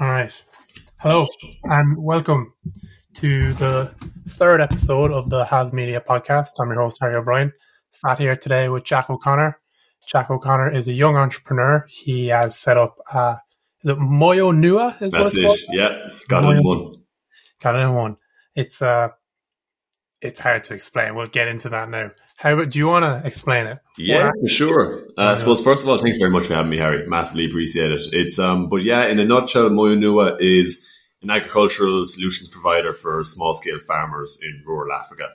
All right. Hello and welcome to the third episode of the Has Media podcast. I'm your host, Harry O'Brien. Sat here today with Jack O'Connor. Jack O'Connor is a young entrepreneur. He has set up, uh, is it Moyo Nua? Is That's what it. it's called? Yeah, got it in one. Got it in one. It's uh, it's hard to explain. We'll get into that now. How do you want to explain it? Yeah, for sure. Uh, I suppose first of all, thanks very much for having me, Harry. Massively appreciate it. It's um, but yeah, in a nutshell, Moyonua is an agricultural solutions provider for small scale farmers in rural Africa.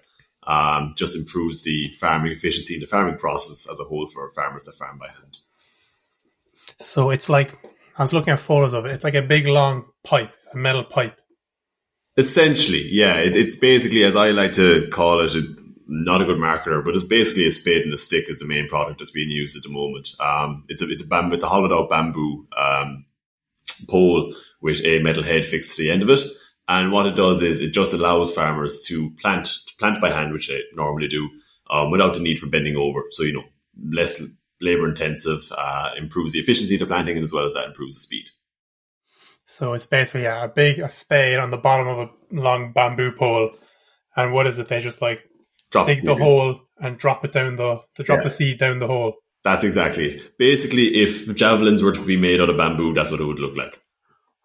Um, just improves the farming efficiency and the farming process as a whole for farmers that farm by hand. So it's like I was looking at photos of it. It's like a big long pipe, a metal pipe. Essentially, yeah, it, it's basically as I like to call it. A, not a good marketer, but it's basically a spade and a stick is the main product that's being used at the moment. Um, it's a it's a bamboo, it's a hollowed out bamboo um, pole with a metal head fixed to the end of it. And what it does is it just allows farmers to plant to plant by hand, which they normally do, um, without the need for bending over. So you know, less labor intensive, uh, improves the efficiency of the planting, and as well as that improves the speed. So it's basically yeah, a big a spade on the bottom of a long bamboo pole. And what is it? They just like Drop dig the hole and drop it down the to drop Yeah. the seed down the hole. That's exactly. Basically, if javelins were to be made out of bamboo, that's what it would look like.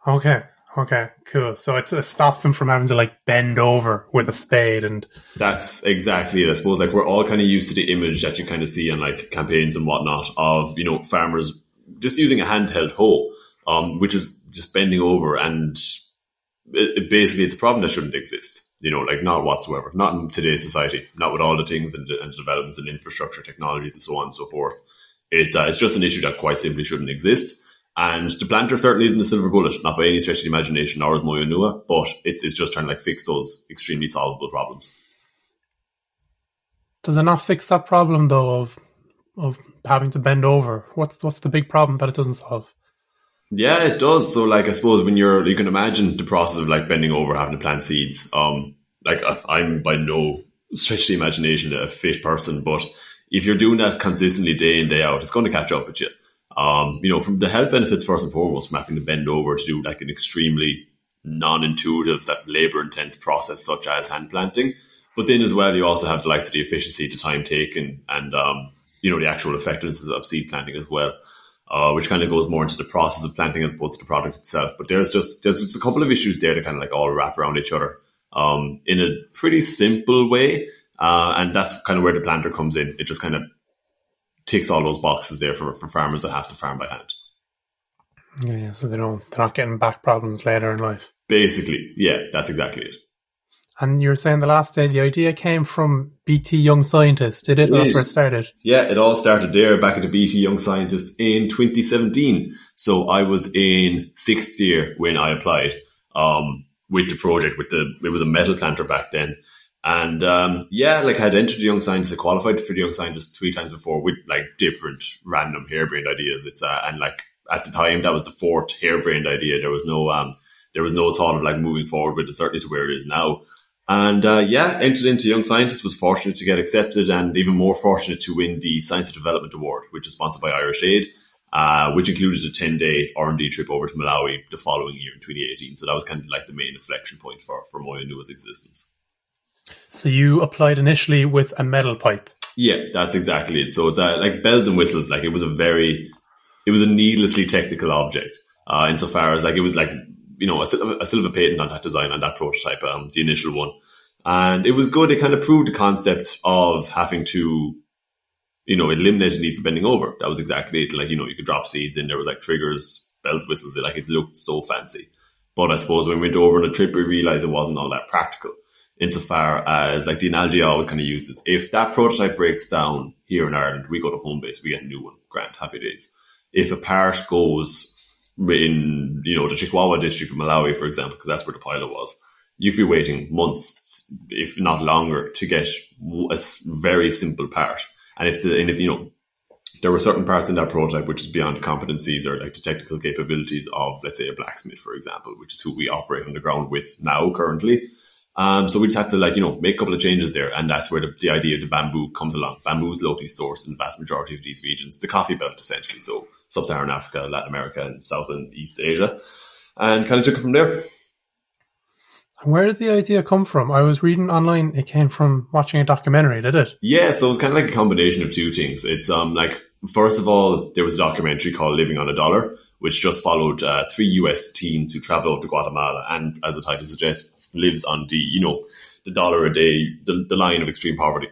Okay. Okay. Cool. So it's, it stops them from having to like bend over with a spade and That's exactly it. I suppose like we're all kind of used to the image that you kind of see on like campaigns and whatnot of you know farmers just using a handheld hoe, um, which is just bending over, and it, it basically it's a problem that shouldn't exist. You know, like not whatsoever, not in today's society, not with all the things and, and developments in infrastructure, technologies, and so on and so forth. It's uh, it's just an issue that quite simply shouldn't exist. And the planter certainly isn't a silver bullet, not by any stretch of the imagination, nor is Moyonua, but it's it's just trying to like fix those extremely solvable problems. does it not fix that problem though of of having to bend over? What's what's the big problem that it doesn't solve? Yeah, it does. So, like, I suppose when you're, you can imagine the process of like bending over, having to plant seeds. Um, like, I'm by no stretch of the imagination a fit person, but if you're doing that consistently day in day out, it's going to catch up with you. Um, you know, from the health benefits first and foremost, from having to bend over to do like an extremely non-intuitive, that labor-intense process such as hand planting. But then as well, you also have the likes of the efficiency, the time taken, and um, you know the actual effectiveness of seed planting as well uh, which kind of goes more into the process of planting as opposed to the product itself. But there's just there's just a couple of issues there that kind of like all wrap around each other um, in a pretty simple way, uh, and that's kind of where the planter comes in. It just kind of ticks all those boxes there for, for farmers that have to farm by hand. Yeah, yeah, so they don't they're not getting back problems later in life. Basically, yeah, that's exactly it. And you were saying the last day the idea came from BT Young Scientist, did it? Where it started. Yeah, it all started there back at the BT Young Scientist in 2017. So I was in sixth year when I applied um, with the project. With the it was a metal planter back then, and um, yeah, like I had entered the Young Scientist, I qualified for the Young Scientist three times before with like different random harebrained ideas. It's uh, and like at the time that was the fourth harebrained idea. There was no um, there was no thought of like moving forward with it, certainly to where it is now. And uh, yeah, entered into Young Scientist, was fortunate to get accepted, and even more fortunate to win the Science and Development Award, which is sponsored by Irish Aid, uh, which included a ten day R and D trip over to Malawi the following year in 2018. So that was kind of like the main inflection point for for Moyonua's existence. So you applied initially with a metal pipe. Yeah, that's exactly it. So it's uh, like bells and whistles. Like it was a very, it was a needlessly technical object. Uh, insofar as like it was like you know a, a silver patent on that design on that prototype, um, the initial one, and it was good. It kind of proved the concept of having to, you know, eliminate the need for bending over. That was exactly it. Like you know, you could drop seeds in. There was like triggers, bells, whistles. Like it looked so fancy. But I suppose when we went over on a trip, we realized it wasn't all that practical insofar as like the analogy I always kind of uses. If that prototype breaks down here in Ireland, we go to home base, we get a new one. Grant, happy days. If a part goes in, you know, the Chikwawa district of Malawi, for example, because that's where the pilot was, you could be waiting months, if not longer, to get a very simple part. And if the, and if, you know, there were certain parts in that prototype which is beyond competencies or like the technical capabilities of, let's say, a blacksmith, for example, which is who we operate on the ground with now currently. Um, so we just had to like, you know, make a couple of changes there. And that's where the, the idea of the bamboo comes along. Bamboo is locally sourced in the vast majority of these regions, the coffee belt essentially. So sub-Saharan Africa, Latin America, and South and East Asia. and kind of took it from there. Where did the idea come from? I was reading online; it came from watching a documentary. Did it? Yeah, so it was kind of like a combination of two things. It's um like first of all, there was a documentary called "Living on a Dollar," which just followed uh, three U.S. teens who traveled over to Guatemala, and as the title suggests, lives on the you know the dollar a day, the, the line of extreme poverty.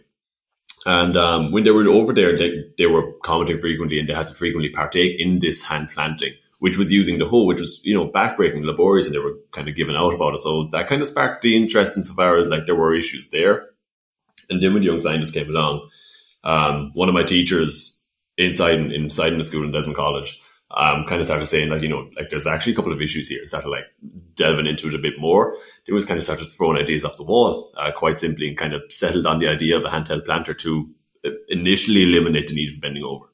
And um, when they were over there, they, they were commenting frequently, and they had to frequently partake in this hand planting which was using the hoe, which was, you know, backbreaking, laborious, and they were kind of giving out about it. So that kind of sparked the interest insofar as like there were issues there. And then when young scientists came along, um, one of my teachers inside inside in the school in Desmond College um, kind of started saying like, you know, like there's actually a couple of issues here. Started like delving into it a bit more. They was kind of started throwing ideas off the wall, uh, quite simply, and kind of settled on the idea of a handheld planter to uh, initially eliminate the need of bending over.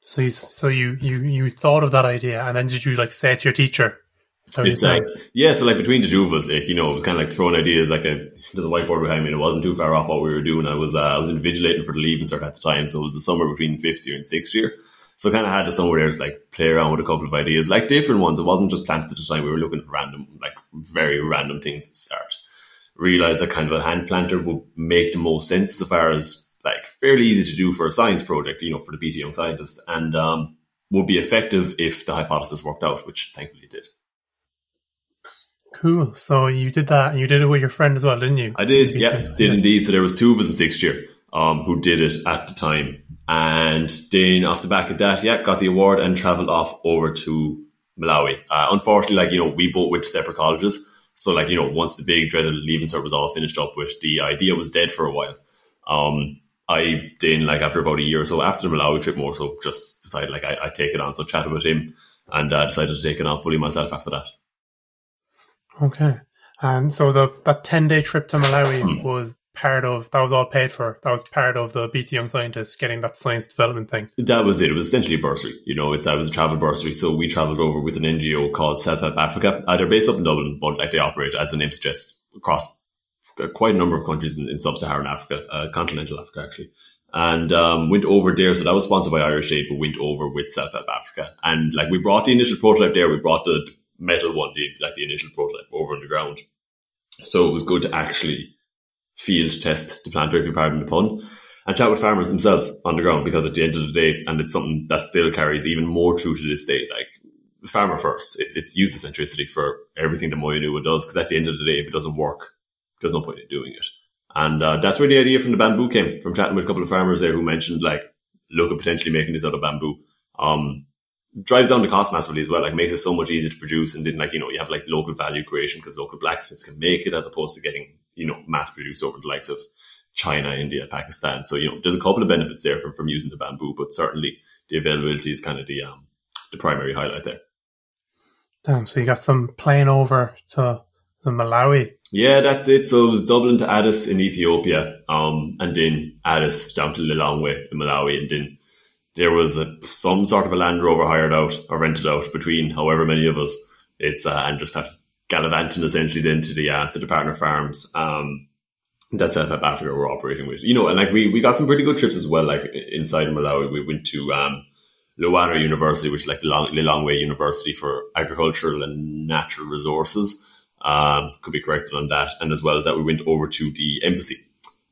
So you, so you, you, you thought of that idea, and then did you like say it to your teacher? It's like, yeah, so like between the two of us, like you know, it was kind of like throwing ideas. Like a there's a whiteboard behind me, and it wasn't too far off what we were doing. I was uh, I was invigilating for the leaving cert at the time, so it was the summer between fifth year and sixth year. So I kind of had to somewhere there to like play around with a couple of ideas, like different ones. It wasn't just plants at the time. We were looking at random, like very random things at the start. Realized that kind of a hand planter would make the most sense so far as like fairly easy to do for a science project, you know, for the BT Young Scientist, and um, would be effective if the hypothesis worked out, which thankfully it did. Cool. So you did that, and you did it with your friend as well, didn't you? I did. Yeah, did indeed. So there was two of us in sixth year um, who did it at the time, and then off the back of that, yeah, got the award and travelled off over to Malawi. Uh, unfortunately, like you know, we both went to separate colleges. So, like, you know, once the big dreaded leaving cert was all finished up with, the idea was dead for a while. Um, I then like after about a year or so after the Malawi trip more so just decided like I, I take it on. So chatted with him and uh, decided to take it on fully myself after that. Okay. And so the that ten day trip to Malawi hmm. was part of that was all paid for. That was part of the BT Young Scientists getting that science development thing. That was it. It was essentially a bursary. You know, it's I was a travel bursary. So we travelled over with an NGO called Self Help Africa. Uh, they're based up in Dublin, but like they operate as the name suggests across quite a number of countries in, in sub-Saharan Africa, uh, continental Africa actually, and um, went over there. So that was sponsored by Irish Aid, but went over with Self Help Africa, and like we brought the initial prototype there. We brought the metal one, the like the initial prototype, over on the ground. So it was good to actually field test the planter, if you pardon the pun, and chat with farmers themselves on the ground. Because at the end of the day, and it's something that still carries even more true to this day, like farmer first. It's it's user centricity for everything that Moyonua does. Because at the end of the day, if it doesn't work, there's no point in doing it. And uh, that's where the idea from the bamboo came from chatting with a couple of farmers there who mentioned like, look at potentially making this out of bamboo. Um, drives down the cost massively as well. Like makes it so much easier to produce, and then like you know you have like local value creation because local blacksmiths can make it as opposed to getting you know mass produced over the likes of China, India, Pakistan. So you know there's a couple of benefits there from from using the bamboo, but certainly the availability is kind of the um the primary highlight there. Damn! So you got some plane over to the Malawi. Yeah, that's it. So it was Dublin to Addis in Ethiopia, um, and then Addis down to Lilongwe in Malawi, and then there was a, some sort of a Land Rover hired out or rented out between however many of us. It's uh, and just started gallivanting essentially then to the uh, to the partner farms. Um, that Self Help Africa we're operating with, you know, and like we we got some pretty good trips as well. Like inside Malawi, we went to um, University, which is like the Long, Lilongwe University for agricultural and natural resources. Um, could be corrected on that. And as well as that, we went over to the embassy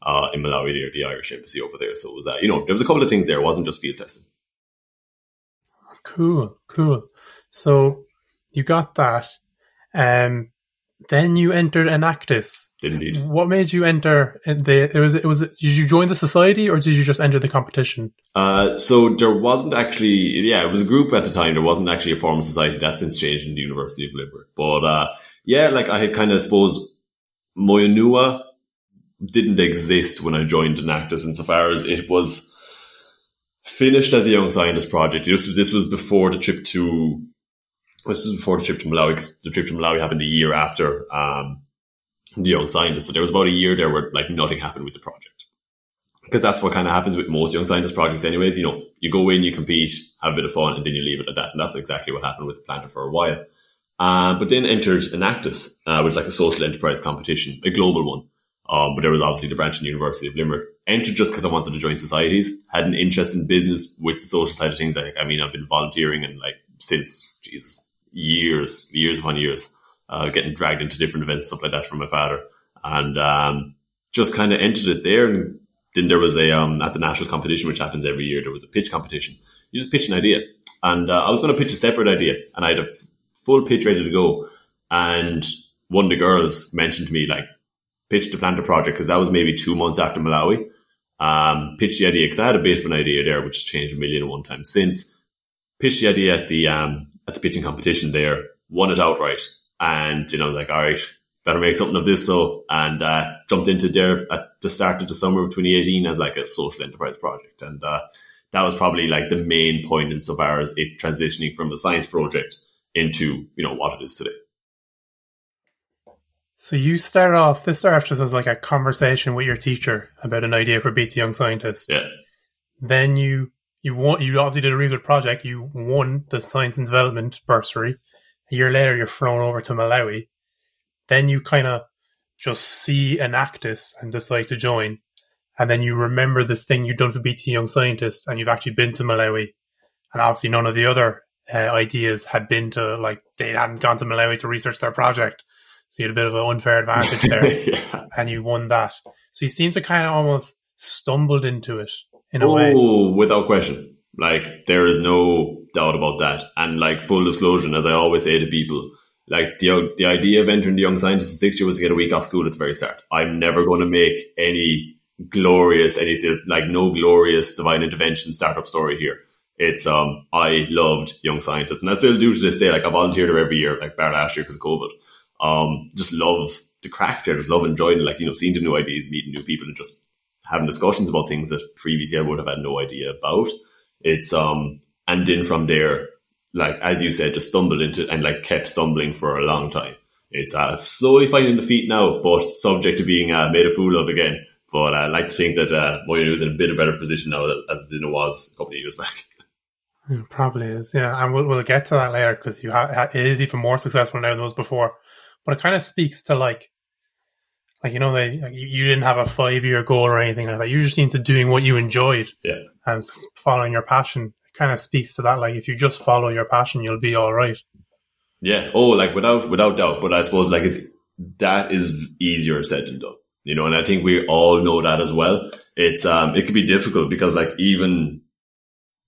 uh, in Malawi, there, the Irish embassy over there. So it was that, you know, there was a couple of things there. It wasn't just field testing. Cool, cool. So you got that. Um, then you entered Enactus. Did indeed. What made you enter the? It was. It was. Did you join the society or did you just enter the competition? Uh, so there wasn't actually. Yeah, it was a group at the time. There wasn't actually a formal society. That's since changed in the University of Limerick. But uh, yeah, like I had kind of suppose Moyonua didn't exist when I joined Enactus insofar as it was finished as a young scientist project. This this was before the trip to this was before the trip to Malawi because the trip to Malawi happened a year after um, the young scientist. So there was about a year there where like nothing happened with the project. Because that's what kind of happens with most young scientist projects anyways. You know, you go in, you compete, have a bit of fun, and then you leave it at that. And that's exactly what happened with the planter for a while. Uh, but then entered Enactus, uh, which is like a social enterprise competition, a global one. Um, but there was obviously the branch in the University of Limerick. Entered just because I wanted to join societies, had an interest in business with the social side of things. Like, I mean, I've been volunteering and like since, Jesus, years, years upon years, uh, getting dragged into different events, stuff like that from my father. And um, just kind of entered it there. And then there was a, um, at the national competition, which happens every year, there was a pitch competition. You just pitch an idea. And uh, I was going to pitch a separate idea. And I had a full pitch ready to go. And one of the girls mentioned to me, like, pitch the plant a project, because that was maybe two months after Malawi. Um, pitched the idea, because I had a bit of an idea there, which changed a million and one times since. Pitched the idea at the, um, at the pitching competition there, won it outright. And, you know, I was like, all right, better make something of this. So, and uh, jumped into there at the start of the summer of 2018 as like a social enterprise project. And uh, that was probably like the main point insofar as it transitioning from a science project into, you know, what it is today. So you start off, this started off just as like a conversation with your teacher about an idea for BT Young Scientist. Yeah. Then you, you won, you obviously did a really good project. You won the science and development bursary. A year later, you're flown over to Malawi. Then you kind of just see Enactus and decide to join. And then you remember the thing you've done for BT Young Scientists and you've actually been to Malawi. And obviously none of the other uh, ideas had been to, like, they hadn't gone to Malawi to research their project. So you had a bit of an unfair advantage there. yeah. And you won that. So you seem to kind of almost stumbled into it in a oh, way. without question. Like, there is no doubt about that. And, like, full disclosure, as I always say to people, like the the idea of entering the young scientist in sixth year was to get a week off school at the very start. I'm never going to make any glorious any like no glorious divine intervention startup story here. It's um I loved young scientists and I still do to this day. Like I volunteered there every year, like bar last year because of COVID. Um, just love the craic there, just love enjoying like you know seeing the new ideas, meeting new people, and just having discussions about things that previously I would have had no idea about. It's um and then from there like as you said, just stumbled into and like kept stumbling for a long time. It's uh, slowly finding the feet now, but subject to being uh, made a fool of again. But I like to think that uh, is in a bit of a better position now as it was a couple of years back. It probably is, yeah. And we'll, we'll get to that later because you ha- it is even more successful now than it was before. But it kind of speaks to like, like you know, they like, you, didn't have a five year goal or anything like that. You just into doing what you enjoyed, yeah, and following your passion kind of speaks to that. Like if you just follow your passion, you'll be all right. Yeah. Oh, like without without doubt. But I suppose like it's that is easier said than done. You know, and I think we all know that as well. It's um it could be difficult because like even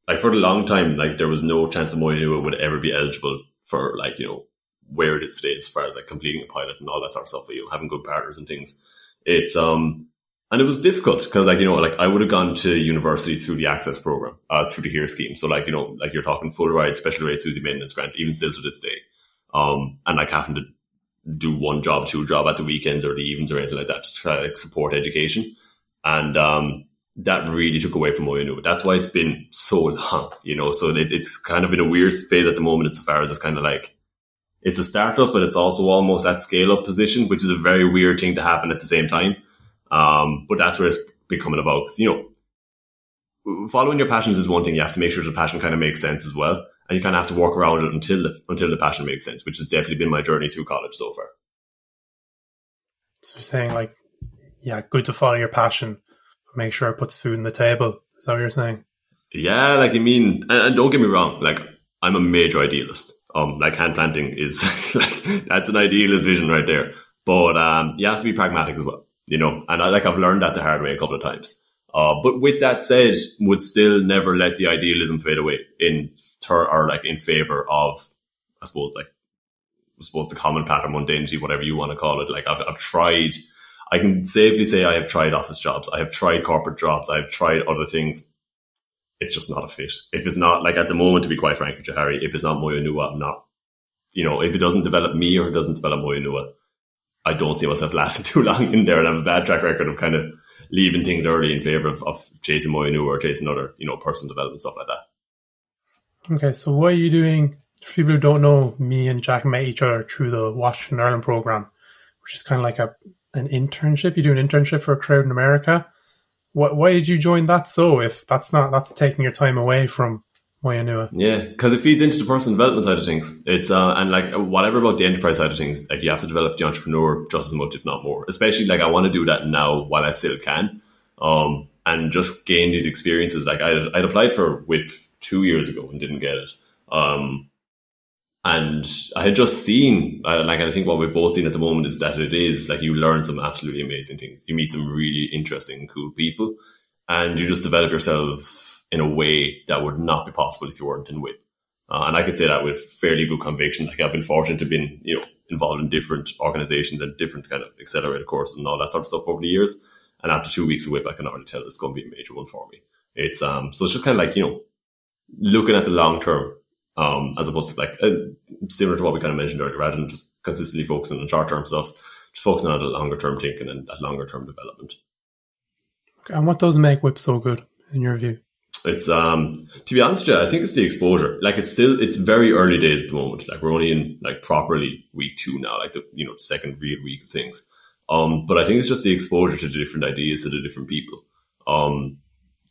like for a long time, like there was no chance that Moyonua would ever be eligible for like, you know, where it is today as far as like completing a pilot and all that sort of stuff, you know, having good partners and things. It's um and it was difficult because like you know like i would have gone to university through the access program uh, through the HEAR scheme so like you know like you're talking full ride special rate SUSI maintenance grant even still to this day um and like having to do one job two job at the weekends or the evenings or anything like that to try to like, support education and um that really took away from Moyonu. That's why it's been so long, you know. So it, it's kind of in a weird phase at the moment, as far as it's kind of like it's a startup, but it's also almost at scale up position, which is a very weird thing to happen at the same time. Um, but that's where it's becoming about. Cause, you know, following your passions is one thing. You have to make sure the passion kind of makes sense as well. And you kind of have to work around it until the, until the passion makes sense, which has definitely been my journey through college so far. So you're saying like, yeah, good to follow your passion, but make sure it puts food on the table. Is that what you're saying? Yeah, like I mean, and, and don't get me wrong, like I'm a major idealist. Um, like hand planting is like that's an idealist vision right there. But um, you have to be pragmatic as well you know, and I like I've learned that the hard way a couple of times. Uh, but with that said, would still never let the idealism fade away in ter- or like in favor of, I suppose, like, I suppose the common pattern mundanity, whatever you want to call it. Like I've, I've tried, I can safely say I have tried office jobs. I have tried corporate jobs. I've tried other things. It's just not a fit. If it's not like at the moment, to be quite frank with you, Harry, if it's not Moyonua, I'm not, you know, if it doesn't develop me or it doesn't develop Moyonua, I don't see myself lasting too long in there, and I have a bad track record of kind of leaving things early in favor of, of chasing Moyonu or chasing other, you know, personal development stuff like that. Okay, so what are you doing? For people who don't know, me and Jack met each other through the Washington Ireland program, which is kind of like a an internship. You do an internship for a crowd in America. What? Why did you join that? So if that's not that's taking your time away from Moyonua. Yeah, because it feeds into the personal development side of things. It's uh, and like whatever about the enterprise side of things, like you have to develop the entrepreneur just as much, if not more. Especially like I want to do that now while I still can, um, and just gain these experiences. Like I I'd applied for WIP two years ago and didn't get it, um, and I had just seen, uh, like, I think what we've both seen at the moment is that it is like you learn some absolutely amazing things. You meet some really interesting, cool people, and you just develop yourself in a way that would not be possible if you weren't in WIP. Uh, and I can say that with fairly good conviction. Like I've been fortunate to have been, you know, involved in different organizations and different kind of accelerator courses and all that sort of stuff over the years. And after two weeks of WIP, I can already tell it's going to be a major one for me. It's um, so it's just kind of like you know, looking at the long term, um, as opposed to like uh, similar to what we kind of mentioned earlier, rather than just consistently focusing on short term stuff, just focusing on the longer term thinking and that longer term development. Okay, and what does make WIP so good in your view? It's um to be honest, yeah, I think it's the exposure. Like it's still it's very early days at the moment. Like we're only in like properly week two now, like the you know second real week of things. Um, but I think it's just the exposure to the different ideas to the different people. Um,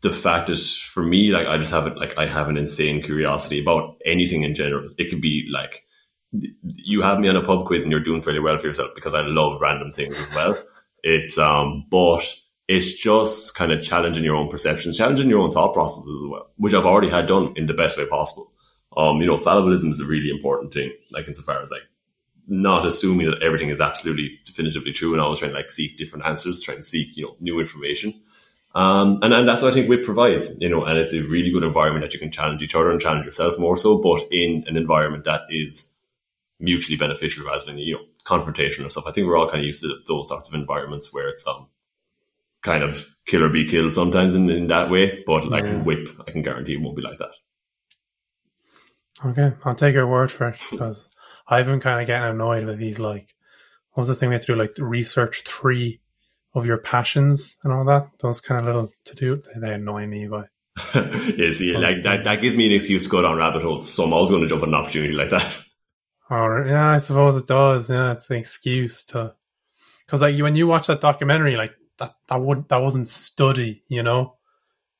the fact is for me, like I just have it, like I have an insane curiosity about anything in general. It could be like you have me on a pub quiz and you're doing fairly well for yourself because I love random things as well. It's um, but it's just kind of challenging your own perceptions, challenging your own thought processes as well, which I've already had done in the best way possible. Um, you know, fallibilism is a really important thing, like insofar as like not assuming that everything is absolutely definitively true and always trying to like seek different answers, trying to seek, you know, new information. Um, and, and that's what I think WIP provides, you know, and it's a really good environment that you can challenge each other and challenge yourself more so, but in an environment that is mutually beneficial rather than, you know, confrontation or stuff. I think we're all kind of used to those sorts of environments where it's, um, kind of kill or be killed sometimes in, in that way. But like yeah. WIP, I can guarantee it won't be like that. Okay, I'll take your word for it because I've been kind of getting annoyed with these. Like, what was the thing we had to do? Like, research three of your passions and all that. Those kind of little to do, they, they annoy me. But yeah, see, like that, that gives me an excuse to go down rabbit holes. So I'm always going to jump on an opportunity like that. Or yeah, I suppose it does. Yeah, it's an excuse to because like when you watch that documentary, like that that would that wasn't study, you know.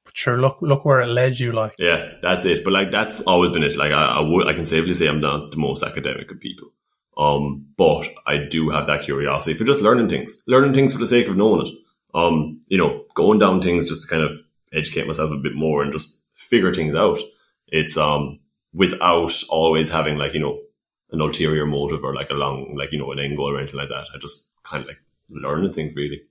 But sure, look look where it led you. Like yeah, that's it. But like that's always been it. Like I, I would I can safely say I'm not the most academic of people. Um, but I do have that curiosity for just learning things, learning things for the sake of knowing it. Um, you know, going down things just to kind of educate myself a bit more and just figure things out. It's um without always having like you know an ulterior motive or like a long like you know an end goal or anything like that. I just kind of like learning things really.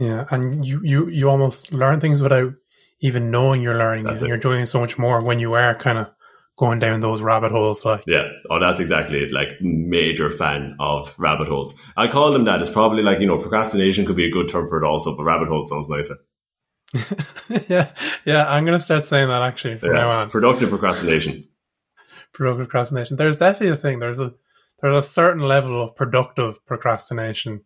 Yeah, and you you you almost learn things without even knowing you're learning it. And you're doing so much more when you are kind of going down those rabbit holes. Like, yeah, oh, that's exactly it. Like, major fan of rabbit holes. I call them that. It's probably like you know, procrastination could be a good term for it also, but rabbit hole sounds nicer. yeah, yeah, I'm gonna start saying that actually from yeah. now on. Productive procrastination. productive procrastination. There's definitely a thing. There's a there's a certain level of productive procrastination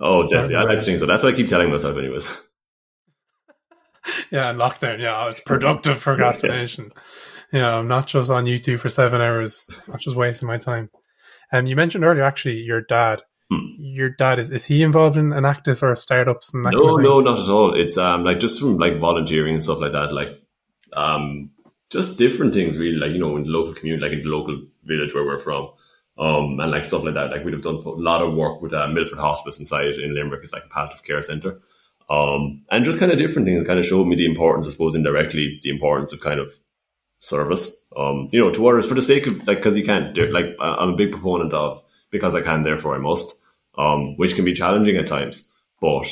Oh, definitely. I like to think so. That's what I keep telling myself, anyways. yeah, lockdown. Yeah, it's productive procrastination. yeah. Yeah, I'm not just on YouTube for seven hours, I'm not just wasting my time. And um, you mentioned earlier, actually, your dad. Hmm. Your dad is is he involved in an Enactus or startups and that? No, kind of no, not at all. It's um like just from like volunteering and stuff like that. Like um just different things, really. Like you know, in the local community, like in the local village where we're from um, and like stuff like that. Like we'd have done a lot of work with uh, Milford Hospice inside in Limerick. It's like a palliative care centre. Um, and just kind of different things kind of showed me the importance, I suppose, indirectly, the importance of kind of service, um, you know, to others for the sake of like, cause you can't do like, I'm a big proponent of because I can, therefore I must, um, which can be challenging at times, but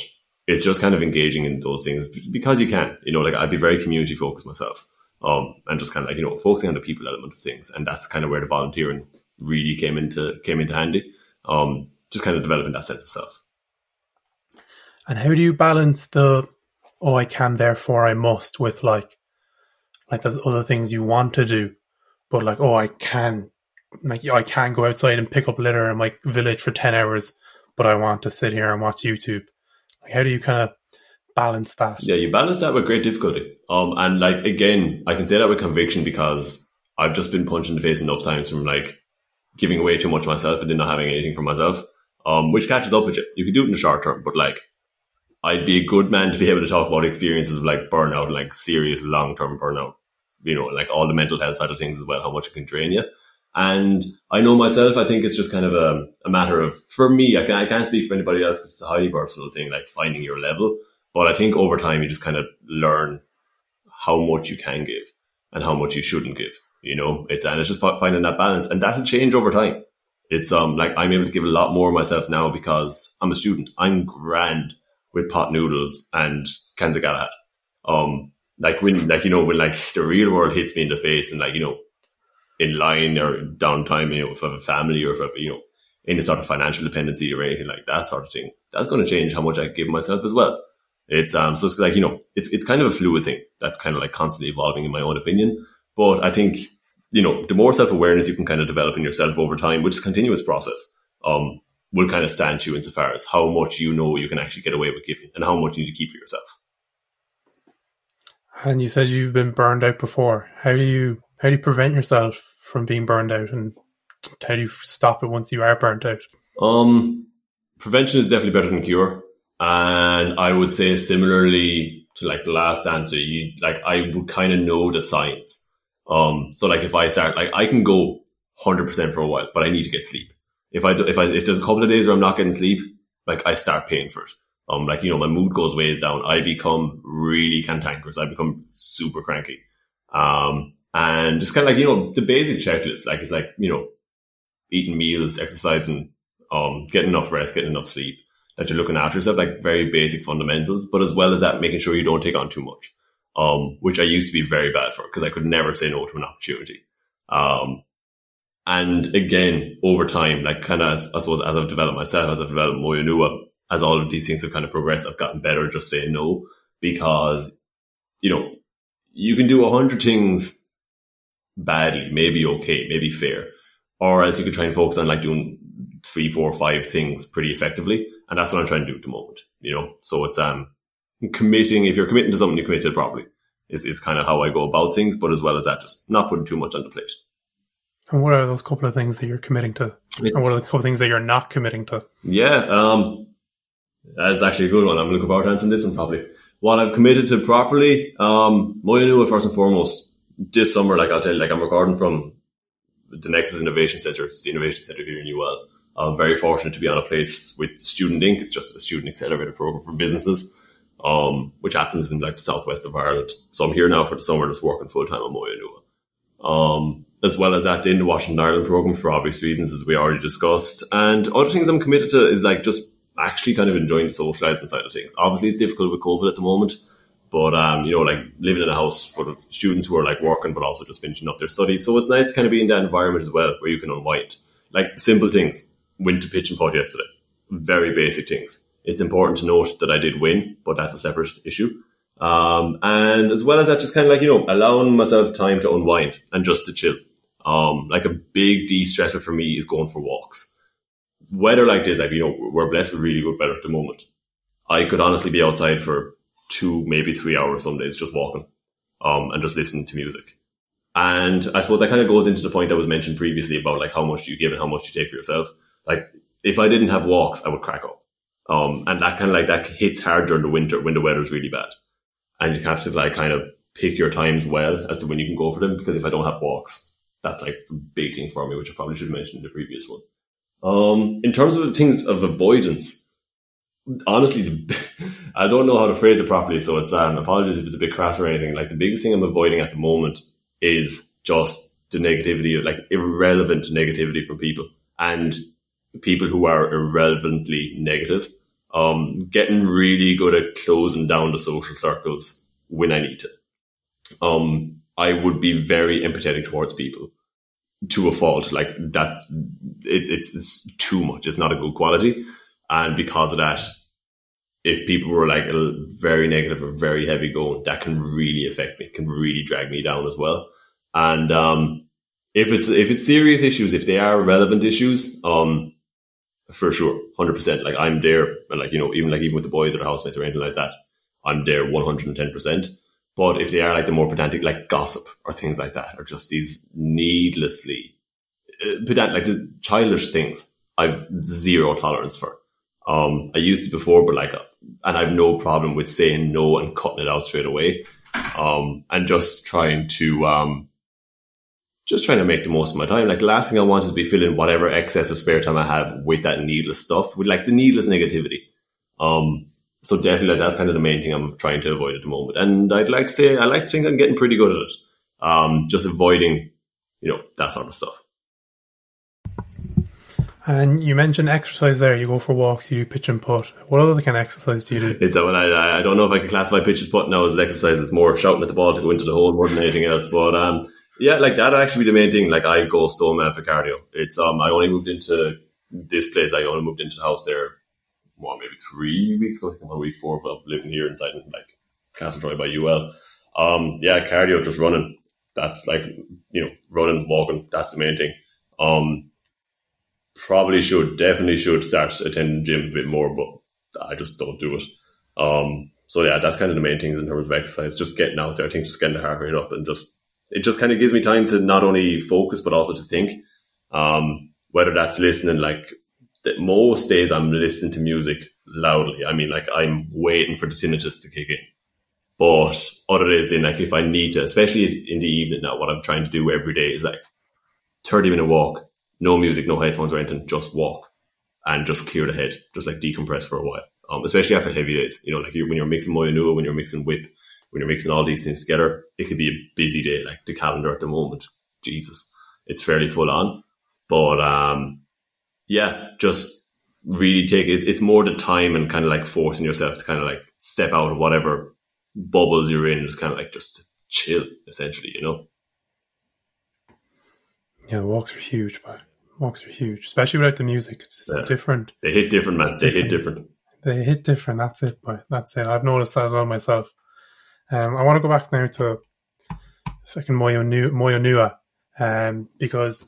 it's just kind of engaging in those things because you can, you know, like I'd be very community focused myself, um, and just kind of like, you know, focusing on the people element of things. And that's kind of where the volunteering really came into came into handy. Um, just kind of developing that sense of self. And how do you balance the oh I can therefore I must with like like there's other things you want to do, but like oh I can like I can go outside and pick up litter in my village for ten hours, but I want to sit here and watch YouTube. Like how do you kind of balance that? Yeah, you balance that with great difficulty. Um, and like again, I can say that with conviction because I've just been punched in the face enough times from like giving away too much myself and then not having anything for myself, um, which catches up with you. You can do it in the short term, but like, I'd be a good man to be able to talk about experiences of like burnout, like serious long term burnout, you know, like all the mental health side of things as well, how much it can drain you. And I know myself, I think it's just kind of a, a matter of, for me, I, can, I can't speak for anybody else because it's a highly personal thing, like finding your level. But I think over time, you just kind of learn how much you can give and how much you shouldn't give You know, it's and it's just finding that balance, and that'll change over time. It's um like I'm able to give a lot more myself now because I'm a student. I'm grand with pot noodles and cans of Galahad. Um, like when like you know when like the real world hits me in the face and like you know in line or downtime, you know, if I have a family or if I have, you know, any sort of financial dependency or anything like that sort of thing, that's going to change how much I give myself as well. It's um so it's like you know it's it's kind of a fluid thing that's kind of like constantly evolving in my own opinion. But I think you know the more self awareness you can kind of develop in yourself over time, which is continuous process, um, will kind of stand you insofar as how much you know you can actually get away with giving and how much you need to keep for yourself. And you said you've been burned out before. How do you how do you prevent yourself from being burned out, and how do you stop it once you are burnt out? Um, prevention is definitely better than cure. And I would say similarly to like the last answer, you like I would kind of know the signs. Um, so like if I start like I can go hundred percent for a while, but I need to get sleep. If I if I if there's a couple of days where I'm not getting sleep, like I start paying for it. Um, like you know, my mood goes ways down. I become really cantankerous. I become super cranky. Um, and it's kind of like you know the basic checklist. Like it's like you know, eating meals, exercising, um, getting enough rest, getting enough sleep that you're looking after yourself, like very basic fundamentals. But as well as that, making sure you don't take on too much, um, which I used to be very bad for because I could never say no to an opportunity. Um, and again, over time, like kind of, I suppose, as I've developed myself, as I've developed Moyonua, as all of these things have kind of progressed, I've gotten better at just saying no because, you know, you can do a hundred things badly, maybe okay, maybe fair, or else you could try and focus on like doing three, four, five things pretty effectively. And that's what I'm trying to do at the moment, you know? So it's, um, committing, if you're committing to something, you commit to it properly is, is kind of how I go about things. But as well as that, just not putting too much on the plate. And what are those couple of things that you're committing to? It's, and what are the couple of things that you're not committing to? Yeah, um, that's actually a good one. I'm looking forward to answering this one probably. What I've committed to properly, um, Moyonua first and foremost, this summer, like I'll tell you, like I'm recording from the Nexus Innovation Center, it's the Innovation Center here in UL. I'm very fortunate to be on a place with Student Inc. It's just a student accelerator program for businesses, um, which happens in like the southwest of Ireland. So I'm here now for the summer, just working full time on Moyonua. Um, as well as that in the Washington Ireland program for obvious reasons, as we already discussed. And other things I'm committed to is like just actually kind of enjoying the socializing side of things. Obviously, it's difficult with COVID at the moment, but um, you know, like living in a house full of students who are like working, but also just finishing up their studies. So it's nice to kind of be in that environment as well, where you can unwind. Like simple things win to pitch and putt yesterday. Very basic things. It's important to note that I did win, but that's a separate issue. Um, and as well as that, just kind of like, you know, allowing myself time to unwind and just to chill. Um, like a big de-stressor for me is going for walks. Weather like this, like, you know, we're blessed with really good weather at the moment. I could honestly be outside for two, maybe three hours some days just walking, um, and just listening to music. And I suppose that kind of goes into the point that was mentioned previously about like how much you give and how much you take for yourself like if I didn't have walks, I would crack up. Um, and that kind of like that hits hard during the winter when the weather's really bad, and you have to like kind of pick your times well as to when you can go for them. Because if I don't have walks, that's like a big thing for me, which I probably should have mentioned in the previous one. Um, in terms of the things of avoidance, honestly, I don't know how to phrase it properly, so it's um, apologies if it's a bit crass or anything. Like the biggest thing I'm avoiding at the moment is just the negativity, like irrelevant negativity from people, and people who are irrelevantly negative. Um, getting really good at closing down the social circles when I need to. Um, I would be very empathetic towards people to a fault. Like that's it, it's, it's too much. It's not a good quality, and because of that, if people were like very negative or very heavy going, that can really affect me. Can really drag me down as well. And um, if it's if it's serious issues, if they are relevant issues, um, for sure, hundred percent. Like I'm there, and like you know, even like even with the boys or the housemates or anything like that, I'm there one hundred and ten percent. But if they are like the more pedantic, like gossip or things like that, or just these needlessly uh, pedantic, like childish things, I've zero tolerance for. Um, I used to before, but like, and I've no problem with saying no and cutting it out straight away. Um, and just trying to, um, just trying to make the most of my time. Like the last thing I want is to be filling whatever excess of spare time I have with that needless stuff, with like the needless negativity. Um, so definitely that's kind of the main thing I'm trying to avoid at the moment. And I'd like to say I like to think I'm getting pretty good at it. Um, just avoiding you know, that sort of stuff. And you mentioned exercise there. You go for walks, you do pitch and putt. What other kind of exercise do you do? It's well, I, I don't know if I can classify pitch and putt now as exercise. It's more shouting at the ball to go into the hole more than anything else. But um, yeah, like that actually be the main thing. Like I go stone mad for cardio. It's um, I only moved into this place. I only moved into the house there, well, maybe three weeks ago. I think I'm on week four of living here inside like Castletroy by UL. Um, yeah, cardio, just running. That's like you know, running, walking. That's the main thing. Um, probably should, definitely should start attending gym a bit more, but I just don't do it. Um, so yeah, that's kind of the main things in terms of exercise. Just getting out there. I think just getting the heart rate up and just it just kind of gives me time to not only focus but also to think. Um, whether that's listening, like the, most days I'm listening to music loudly. I mean, like I'm waiting for the tinnitus to kick in. But other days, in like if I need to, especially in the evening now, what I'm trying to do every day is like 30 minute walk, no music, no headphones or anything, just walk and just clear the head, just like decompress for a while. Um, especially after heavy days, you know, like you, when you're mixing Moya Nua, when you're mixing WIP, when you're mixing all these things together, it could be a busy day. Like the calendar at the moment, Jesus, it's fairly full on. But um, yeah, just really take it. It's more the time and kind of like forcing yourself to kind of like step out of whatever bubbles you're in, just kind of like just chill, essentially, you know. Yeah, the walks are huge, but walks are huge, especially without the music. It's, it's yeah. different. They hit different, man. They hit different. They hit different. That's it, but that's it. I've noticed that as well myself. Um, I want to go back now to fucking Moyo Nua, um, because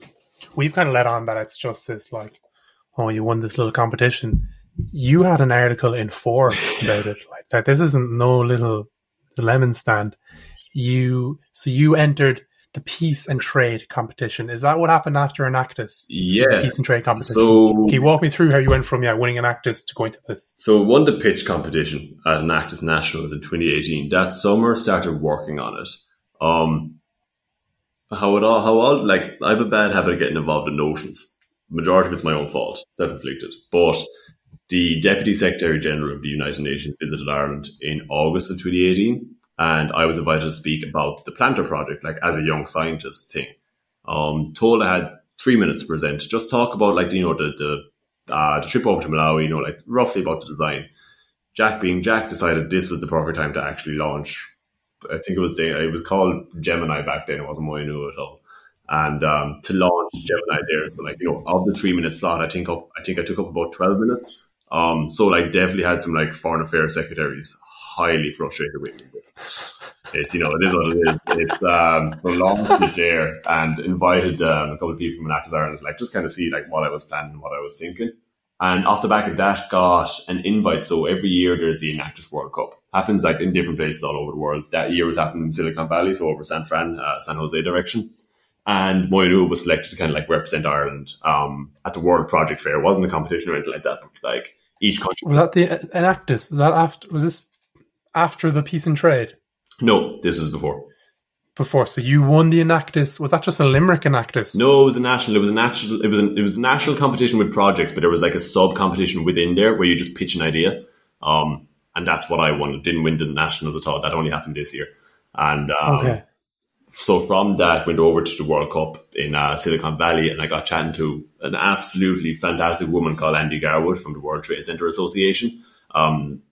we've kind of let on that it's just this like, oh, you won this little competition. You had an article in Forbes about it, like that. This isn't no little lemon stand. You so you entered the peace and trade competition. Is that what happened after Enactus? Yeah, peace and trade competition. So can you walk me through how you went from yeah winning an Enactus to going to this? So won the pitch competition at an Enactus Nationals in 2018. That summer started working on it. Um, how it all how all like I have a bad habit of getting involved in notions. Majority of it's my own fault, self inflicted. But the Deputy Secretary General of the United Nations visited Ireland in August of 2018 and I was invited to speak about the Planter project, like as a young scientist thing. Um, told I had three minutes to present, just talk about like you know the the, uh, the trip over to Malawi, you know, like roughly about the design. Jack being Jack decided this was the perfect time to actually launch. I think it was it was called Gemini back then. It wasn't Moya Nua at all. And um, to launch Gemini there, so like you know, of the three minute slot, I think up, I think I took up about twelve minutes. Um, so like definitely had some like foreign affairs secretaries highly frustrated with me it's you know it is what it is. It's um, so long to there and invited um, a couple of people from Enactus Ireland, like just kind of see like what I was planning, what I was thinking. And off the back of that, got an invite. So every year there's the Enactus World Cup. Happens like in different places all over the world. That year was happening in Silicon Valley, so over San Fran, uh, San Jose direction. And Moya Nua was selected to kind of like represent Ireland um, at the World Project Fair. It wasn't a competition or anything like that. But like each country. Was that the Enactus? Was that after? Was this after the peace and trade? No, this was before. Before, so you won the Enactus. Was that just a Limerick Enactus? No, it was a national. It was a national. It was an, it was a national competition with projects, but there was like a sub competition within there where you just pitch an idea. Um, and that's what I won. Didn't win the nationals at all. That only happened this year. And um, okay. So from that, went over to the World Cup in uh, Silicon Valley, and I got chatting to an absolutely fantastic woman called Andy Garwood from the World Trade Center Association. Um,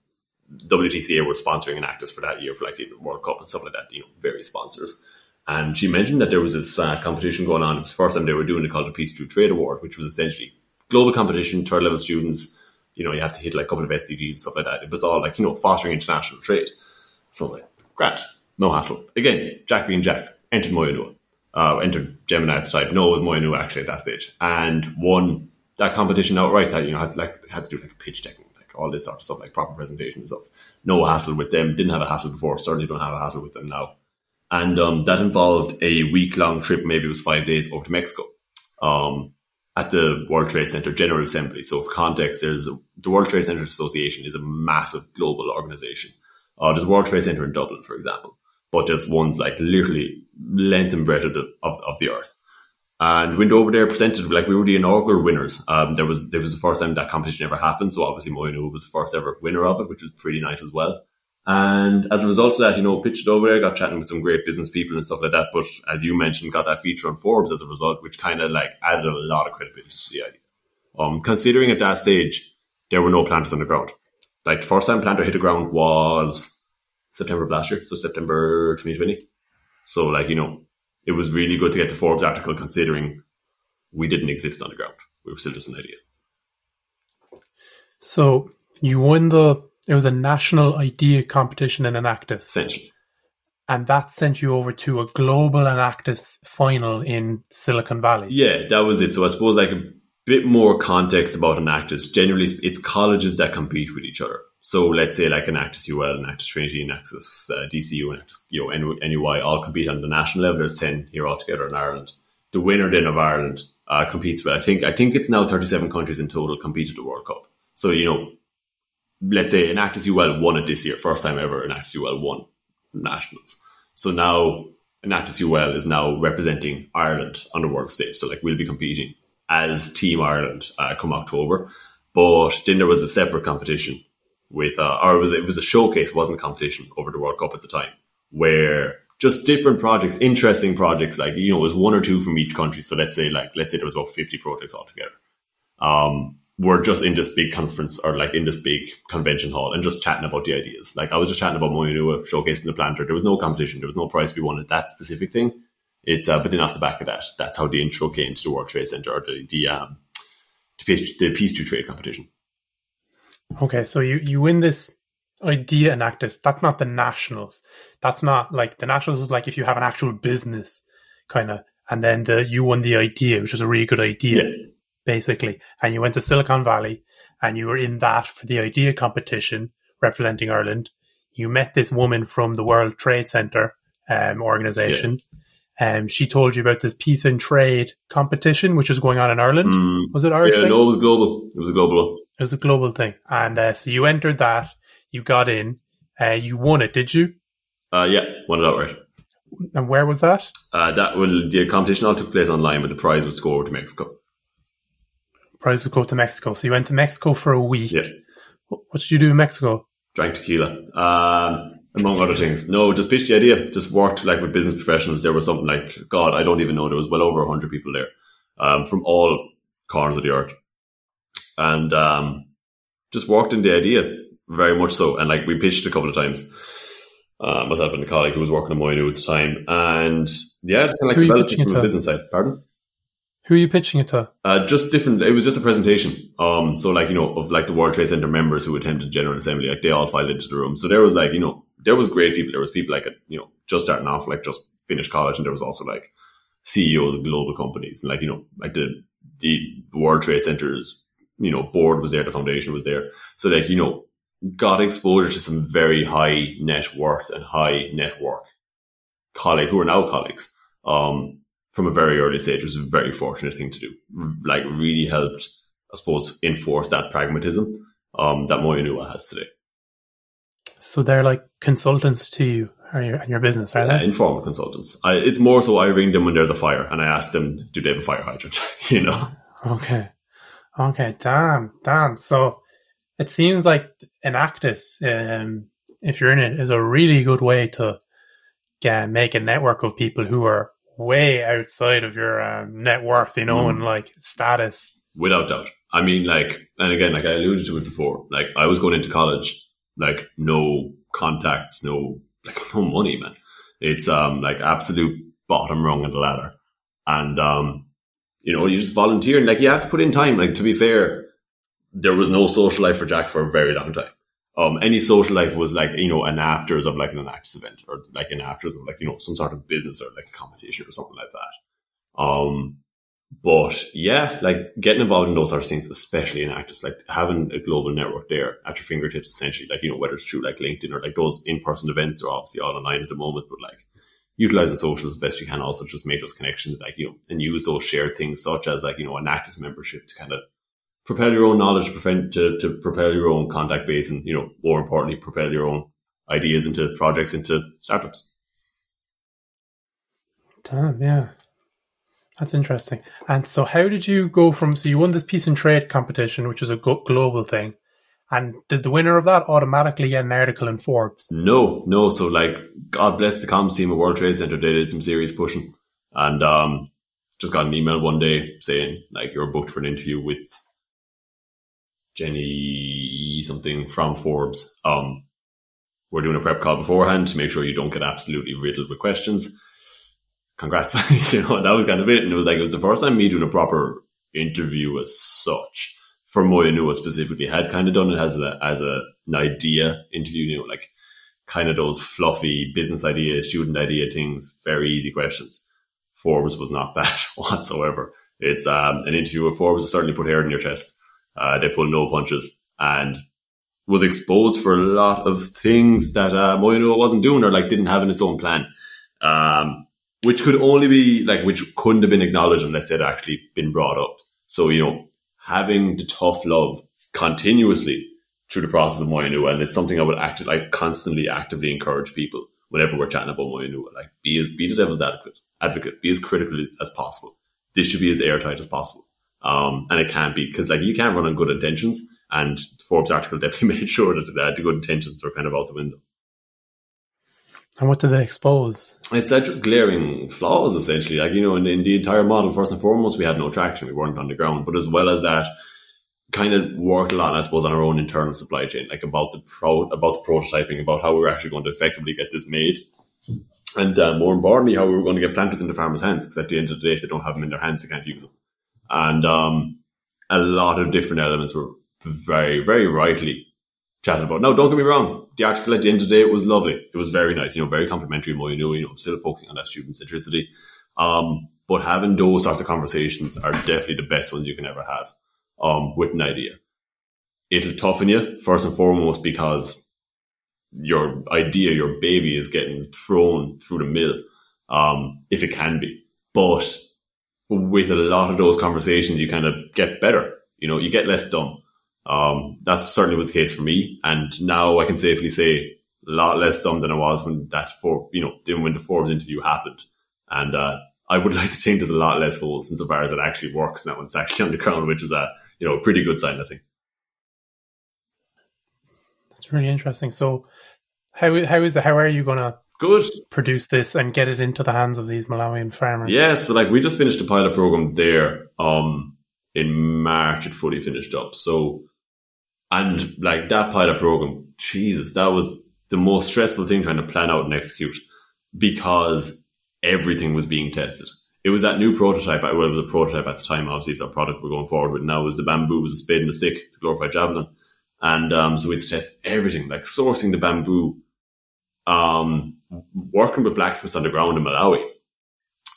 WTCA were sponsoring Enactus for that year for like the World Cup and stuff like that, you know, various sponsors. And she mentioned that there was this uh, competition going on. It was the first time they were doing it called the Peace Through Trade Award, which was essentially global competition, third level students. You know, you have to hit like a couple of SDGs stuff like that. It was all like, you know, fostering international trade. So I was like, great, no hassle. Again, Jack being Jack, entered Moya Nua. Uh, entered Gemini at the time. No, it was Moya Nua actually at that stage. And won that competition outright. I, you know, had to, like, had to do like a pitch deck all this sort of stuff, like proper presentation and stuff. No hassle with them. Didn't have a hassle before. Certainly don't have a hassle with them now. And um, that involved a week long trip, maybe it was five days over to Mexico. Um, at the World Trade Center General Assembly. So, for context, there's a, the World Trade Center Association is a massive global organization. Uh, there's a World Trade Center in Dublin, for example, but there's ones like literally length and breadth of the, of, of the earth and went over there, presented like we were the inaugural winners. Um, there was there was the first time that competition ever happened, so obviously Moya Nua was the first ever winner of it, which was pretty nice as well. And as a result of that, you know, pitched it over there, got chatting with some great business people and stuff like that. But as you mentioned, got that feature on Forbes as a result, which kind of like added a lot of credibility to the idea. Um, considering at that stage, there were no planters on the ground. Like the first time planter hit the ground was September of last year, so September 2020. So like, you know, it was really good to get the Forbes article considering we didn't exist on the ground. We were still just an idea. So you won the it was a national idea competition in Enactus. Essentially. And that sent you over to a global Enactus final in Silicon Valley. Yeah, that was it. So I suppose like a bit more context about Enactus. Generally, it's colleges that compete with each other. So let's say like Enactus UL, Enactus Trinity, Enactus uh, DCU, Enactus you know, NUI all compete on the national level. There's 10 here altogether in Ireland. The winner then of Ireland uh, competes with, I think, I think it's now 37 countries in total compete at the World Cup. So, you know, let's say Enactus UL won it this year, first time ever Enactus UL won nationals. So now Enactus UL is now representing Ireland on the world stage. So like we'll be competing as Team Ireland uh, come October. But then there was a separate competition with, uh, or it was it was a showcase, wasn't a competition over the World Cup at the time, where just different projects, interesting projects, like you know, it was one or two from each country. So let's say like let's say there was about fifty projects altogether. Um, we're just in this big conference or like in this big convention hall and just chatting about the ideas. Like I was just chatting about Moyonua showcasing the planter. There was no competition. There was no prize we wanted that specific thing. It's uh, but then off the back of that, that's how the intro came to the World Trade Center or the the um the the Peace to Trade competition. Okay, so you you win this idea Enactus. That's not the nationals. That's not like the nationals is like if you have an actual business kind of, and then the you won the idea, which was a really good idea. Yeah basically. And you went to Silicon Valley and you were in that for the idea competition representing Ireland. You met this woman from the World Trade Center um, organization. Yeah. Um, she told you about this peace and trade competition, which was going on in Ireland. Mm. Was it Irish? Yeah, thing? no, it was global. It was a global one. It was a global thing. And uh, so you entered that, you got in, uh, you won it, did you? Uh, yeah, won it outright. And where was that? Uh, that well, the competition all took place online, but the prize was scored to Mexico prize to go to Mexico. So you went to Mexico for a week. Yeah. What, did you do in Mexico? Drank tequila, um, among other things. No, just pitched the idea. Just worked like with business professionals. There was something like God, I don't even know. There was well over hundred people there um, from all corners of the earth, and um, just worked in the idea very much so. And like we pitched a couple of times. Uh, myself and a colleague who was working on Moyonua at the time, and yeah, it's kind of like developed from a business side. Pardon? Who are you pitching it to? Uh, just different. It was just a presentation. Um, so like you know of like the World Trade Center members who attended General Assembly, like they all filed into the room. So there was like you know there was great people. There was people like you know just starting off, like just finished college, and there was also like CEOs of global companies, and like you know like the the World Trade Center's you know board was there, the foundation was there. So like you know got exposure to some very high net worth and high network colleague who are now colleagues. Um, from a very early stage it was a very fortunate thing to do. Like really helped, I suppose, enforce that pragmatism um, that Moyonua has today. So they're like consultants to you and your business, are they? Informal consultants. I, it's more so I ring them when there's a fire and I ask them, do they have a fire hydrant? you know? Okay. Okay. Damn. Damn. So it seems like Enactus, um, if you're in it, is a really good way to get, make a network of people who are way outside of your um, net worth, you know, mm. and like status. Without doubt. I mean, like, and again, like I alluded to it before, like I was going into college, like no contacts, no, like no money, man. It's, um, like absolute bottom rung of the ladder. And, um, you know, you just volunteer and like you have to put in time. Like, to be fair, there was no social life for Jack for a very long time um, any social life was like, you know, an afters of like Enactus event or like an afters of like, you know, some sort of business or like a competition or something like that. Um, but yeah, like getting involved in those sort of things, especially in Enactus, like having a global network there at your fingertips, essentially, like, you know, whether it's through like LinkedIn or like those in person events, are obviously all online at the moment, but like utilizing socials as best you can also just make those connections, like, you know, and use those shared things such as like, you know, Enactus membership to kind of propel your own knowledge, to, to propel your own contact base, and you know, more importantly, propel your own ideas into projects, into startups. Damn, yeah, that's interesting. And so, how did you go from? So you won this peace and trade competition, which is a global thing, And did the winner of that automatically get an article in Forbes? No, no. So like, God bless the comms team at World Trade Center. They did some serious pushing, and um, just got an email one day saying like you're booked for an interview with Jenny something from Forbes. Um, we're doing a prep call beforehand to make sure you don't get absolutely riddled with questions. Congrats, you know that was kind of it, and it was like it was the first time me doing a proper interview as such for Moyonua specifically. had kind of done it as a as a, an idea interview, you know, like kind of those fluffy business idea, student idea things, very easy questions. Forbes was not that whatsoever. It's um, an interview with Forbes certainly put hair in your chest. Uh, they pulled no punches and was exposed for a lot of things that uh, Moyonua wasn't doing or like didn't have in its own plan, um, which could only be like which couldn't have been acknowledged unless it actually been brought up. So you know, having the tough love continuously through the process of Moyonua, and it's something I would act like constantly actively encourage people whenever we're chatting about Moyonua, like be as be the devil's advocate, advocate, be as critical as possible. This should be as airtight as possible. Um, and it can't be because like you can't run on good intentions and Forbes article definitely made sure that uh, the good intentions are kind of out the window. And what do they expose? It's uh, just glaring flaws, essentially. Like, you know, in, in, the entire model, first and foremost, we had no traction. We weren't on the ground. But as well as that, kind of worked a lot, I suppose, on our own internal supply chain, like about the pro, about the prototyping, about how we were actually going to effectively get this made. And uh, more importantly, how we were going to get planters into farmers' hands, because at the end of the day, if they don't have them in their hands, they can't use them. And um, a lot of different elements were very, very rightly chatted about. Now, don't get me wrong. The article at the end of the day, was lovely. It was very nice, you know, very complimentary. More, you know, you know, still focusing on that student centricity. Um, but having those sorts of conversations are definitely the best ones you can ever have, um, with an idea. It'll toughen you first and foremost because your idea, your baby is getting thrown through the mill, um, if it can be. But with a lot of those conversations, you kind of get better. You know, you get less dumb. Um, that certainly was the case for me. And now I can safely say a lot less dumb than I was when that for, you know, when the Forbes interview happened. And, uh, I would like to think there's a lot less holes insofar as it actually works now it's actually on the ground, which is a, you know, a pretty good sign, I think. That's really interesting. So how, how is it, how are you going to good produce this and get it into the hands of these Malawian farmers? Yeah, so like we just finished a pilot program there um in March it fully finished up. So and like that pilot program, Jesus, that was the most stressful thing trying to plan out and execute because everything was being tested. It was that new prototype. Well, it was a prototype at the time. Obviously, it's our product we're going forward with now. Was the bamboo was a spade and a stick, the glorified javelin, and um, so we had to test everything, like sourcing the bamboo, um, working with blacksmiths on the ground in Malawi,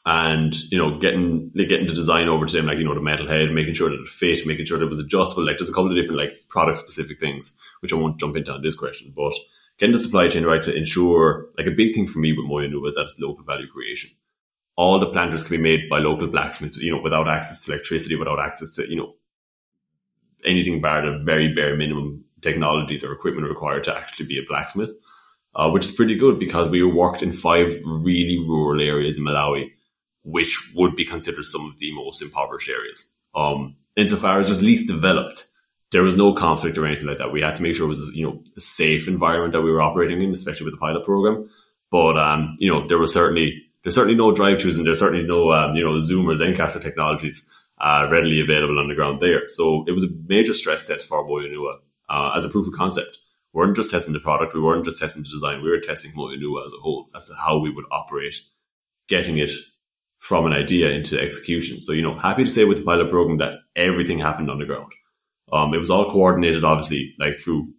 and you know getting like, getting the design over to them like you know the metal head making sure that it fit making sure that it was adjustable like there's a couple of different like product specific things which i won't jump into on this question but getting the supply chain right to ensure like a big thing for me with Moyonua is that it's local value creation. All the planters can be made by local blacksmiths you know without access to electricity without access to you know anything bar the very bare minimum technologies or equipment required to actually be a blacksmith uh, which is pretty good because we worked in five really rural areas in Malawi which would be considered some of the most impoverished areas. Um, insofar as it's least developed, there was no conflict or anything like that. We had to make sure it was, you know, a safe environment that we were operating in, especially with the pilot program. But, um, you know, there was certainly, there's certainly no drive-throughs and there's certainly no, um, you know, Zoom or Zencastr technologies, uh, readily available on the ground there. So it was a major stress test for Moyonua, uh, as a proof of concept. We weren't just testing the product. We weren't just testing the design. We were testing Moyonua as a whole as to how we would operate, getting it from an idea into execution. So, you know, happy to say with the pilot program that everything happened on the ground. Um, it was all coordinated, obviously, like through,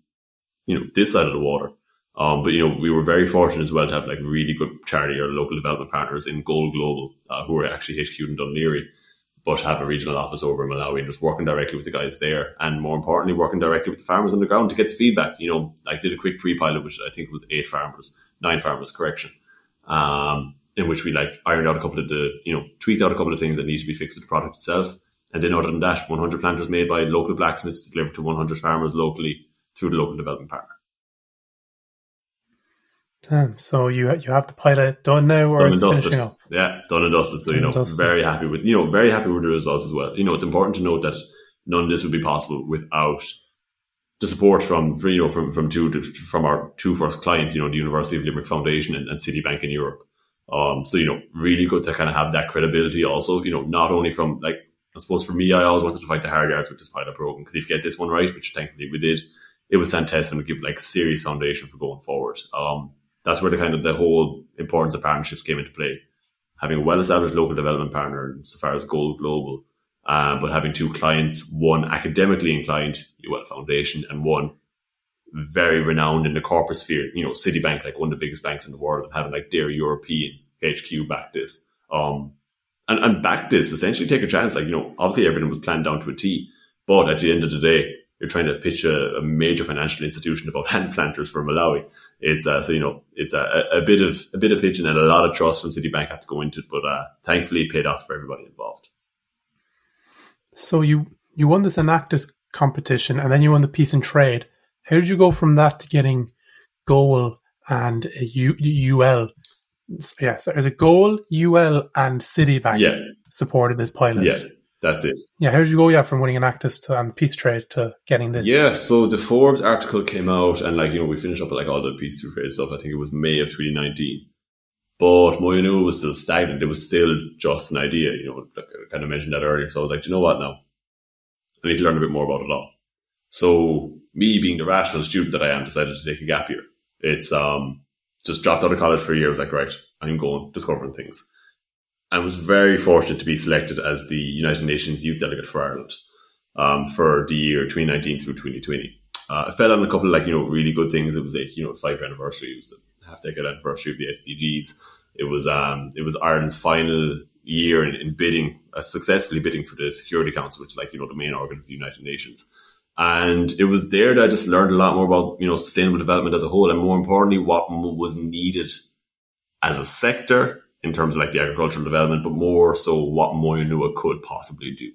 you know, this side of the water. Um, but, you know, we were very fortunate as well to have like really good charity or local development partners in Goal Global, uh, who are actually HQ in Dún Laoghaire, but have a regional office over in Malawi and just working directly with the guys there. And more importantly, working directly with the farmers on the ground to get the feedback. You know, I did a quick pre pilot, which I think was eight farmers, nine farmers, correction. Um, in which we like ironed out a couple of the, you know, tweaked out a couple of things that need to be fixed with the product itself. And then other than that, 100 planters made by local blacksmiths delivered to 100 farmers locally through the local development partner. Damn. So you you have the pilot done now, or done is finishing up? Yeah, done and dusted. So done you know, very happy with you know, very happy with the results as well. You know, it's important to note that none of this would be possible without the support from you know from from two from our two first clients, you know, the University of Limerick Foundation and, and Citibank in Europe. Um, so you know, really good to kind of have that credibility. Also, you know, not only from like I suppose for me, I always wanted to fight the hard yards with this pilot program because if you get this one right, which thankfully we did, it was fantastic and would give like a serious foundation for going forward. Um, that's where the kind of the whole importance of partnerships came into play. Having a well-established local development partner, so far as Goal Global, uh, but having two clients, one academically inclined, UL Foundation, and one very renowned in the corporate sphere, you know, Citibank, like one of the biggest banks in the world, and having like their European HQ back this. Um, and, and back this, essentially take a chance. Like, you know, obviously everything was planned down to a T, but at the end of the day, you're trying to pitch a, a major financial institution about hand planters for Malawi. It's uh, so you know it's a, a, bit of a bit of pitching and a lot of trust from Citibank had to go into it, but uh, thankfully it paid off for everybody involved. So you you won this Enactus competition and then you won the Peace and Trade. How did you go from that to getting Goal and UL? Yeah, so there's a Goal, UL, and Citibank yeah. supported this pilot. Yeah, that's it. Yeah, how did you go? Yeah, from winning Enactus to and Peace Trade to getting this. Yeah, so the Forbes article came out, and like you know, we finished up with like all the Peace Trade stuff. I think it was May of 2019. But Moyonua was still stagnant. It was still just an idea, you know, like I kind of mentioned that earlier. So I was like, you know what now? I need to learn a bit more about it all. So me being the rational student that I am, decided to take a gap year. It's um just dropped out of college for a year. I was like, right, I'm going discovering things. I was very fortunate to be selected as the United Nations Youth Delegate for Ireland um, for the year 2019 through 2020. Uh, I fell on a couple of like you know really good things. It was a you know five year anniversary. It was a half decade anniversary of the SDGs. It was um it was Ireland's final year in, in bidding, uh, successfully bidding for the Security Council, which is like you know the main organ of the United Nations. And it was there that I just learned a lot more about you know sustainable development as a whole, and more importantly, what was needed as a sector in terms of like the agricultural development, but more so what Moyonua could possibly do.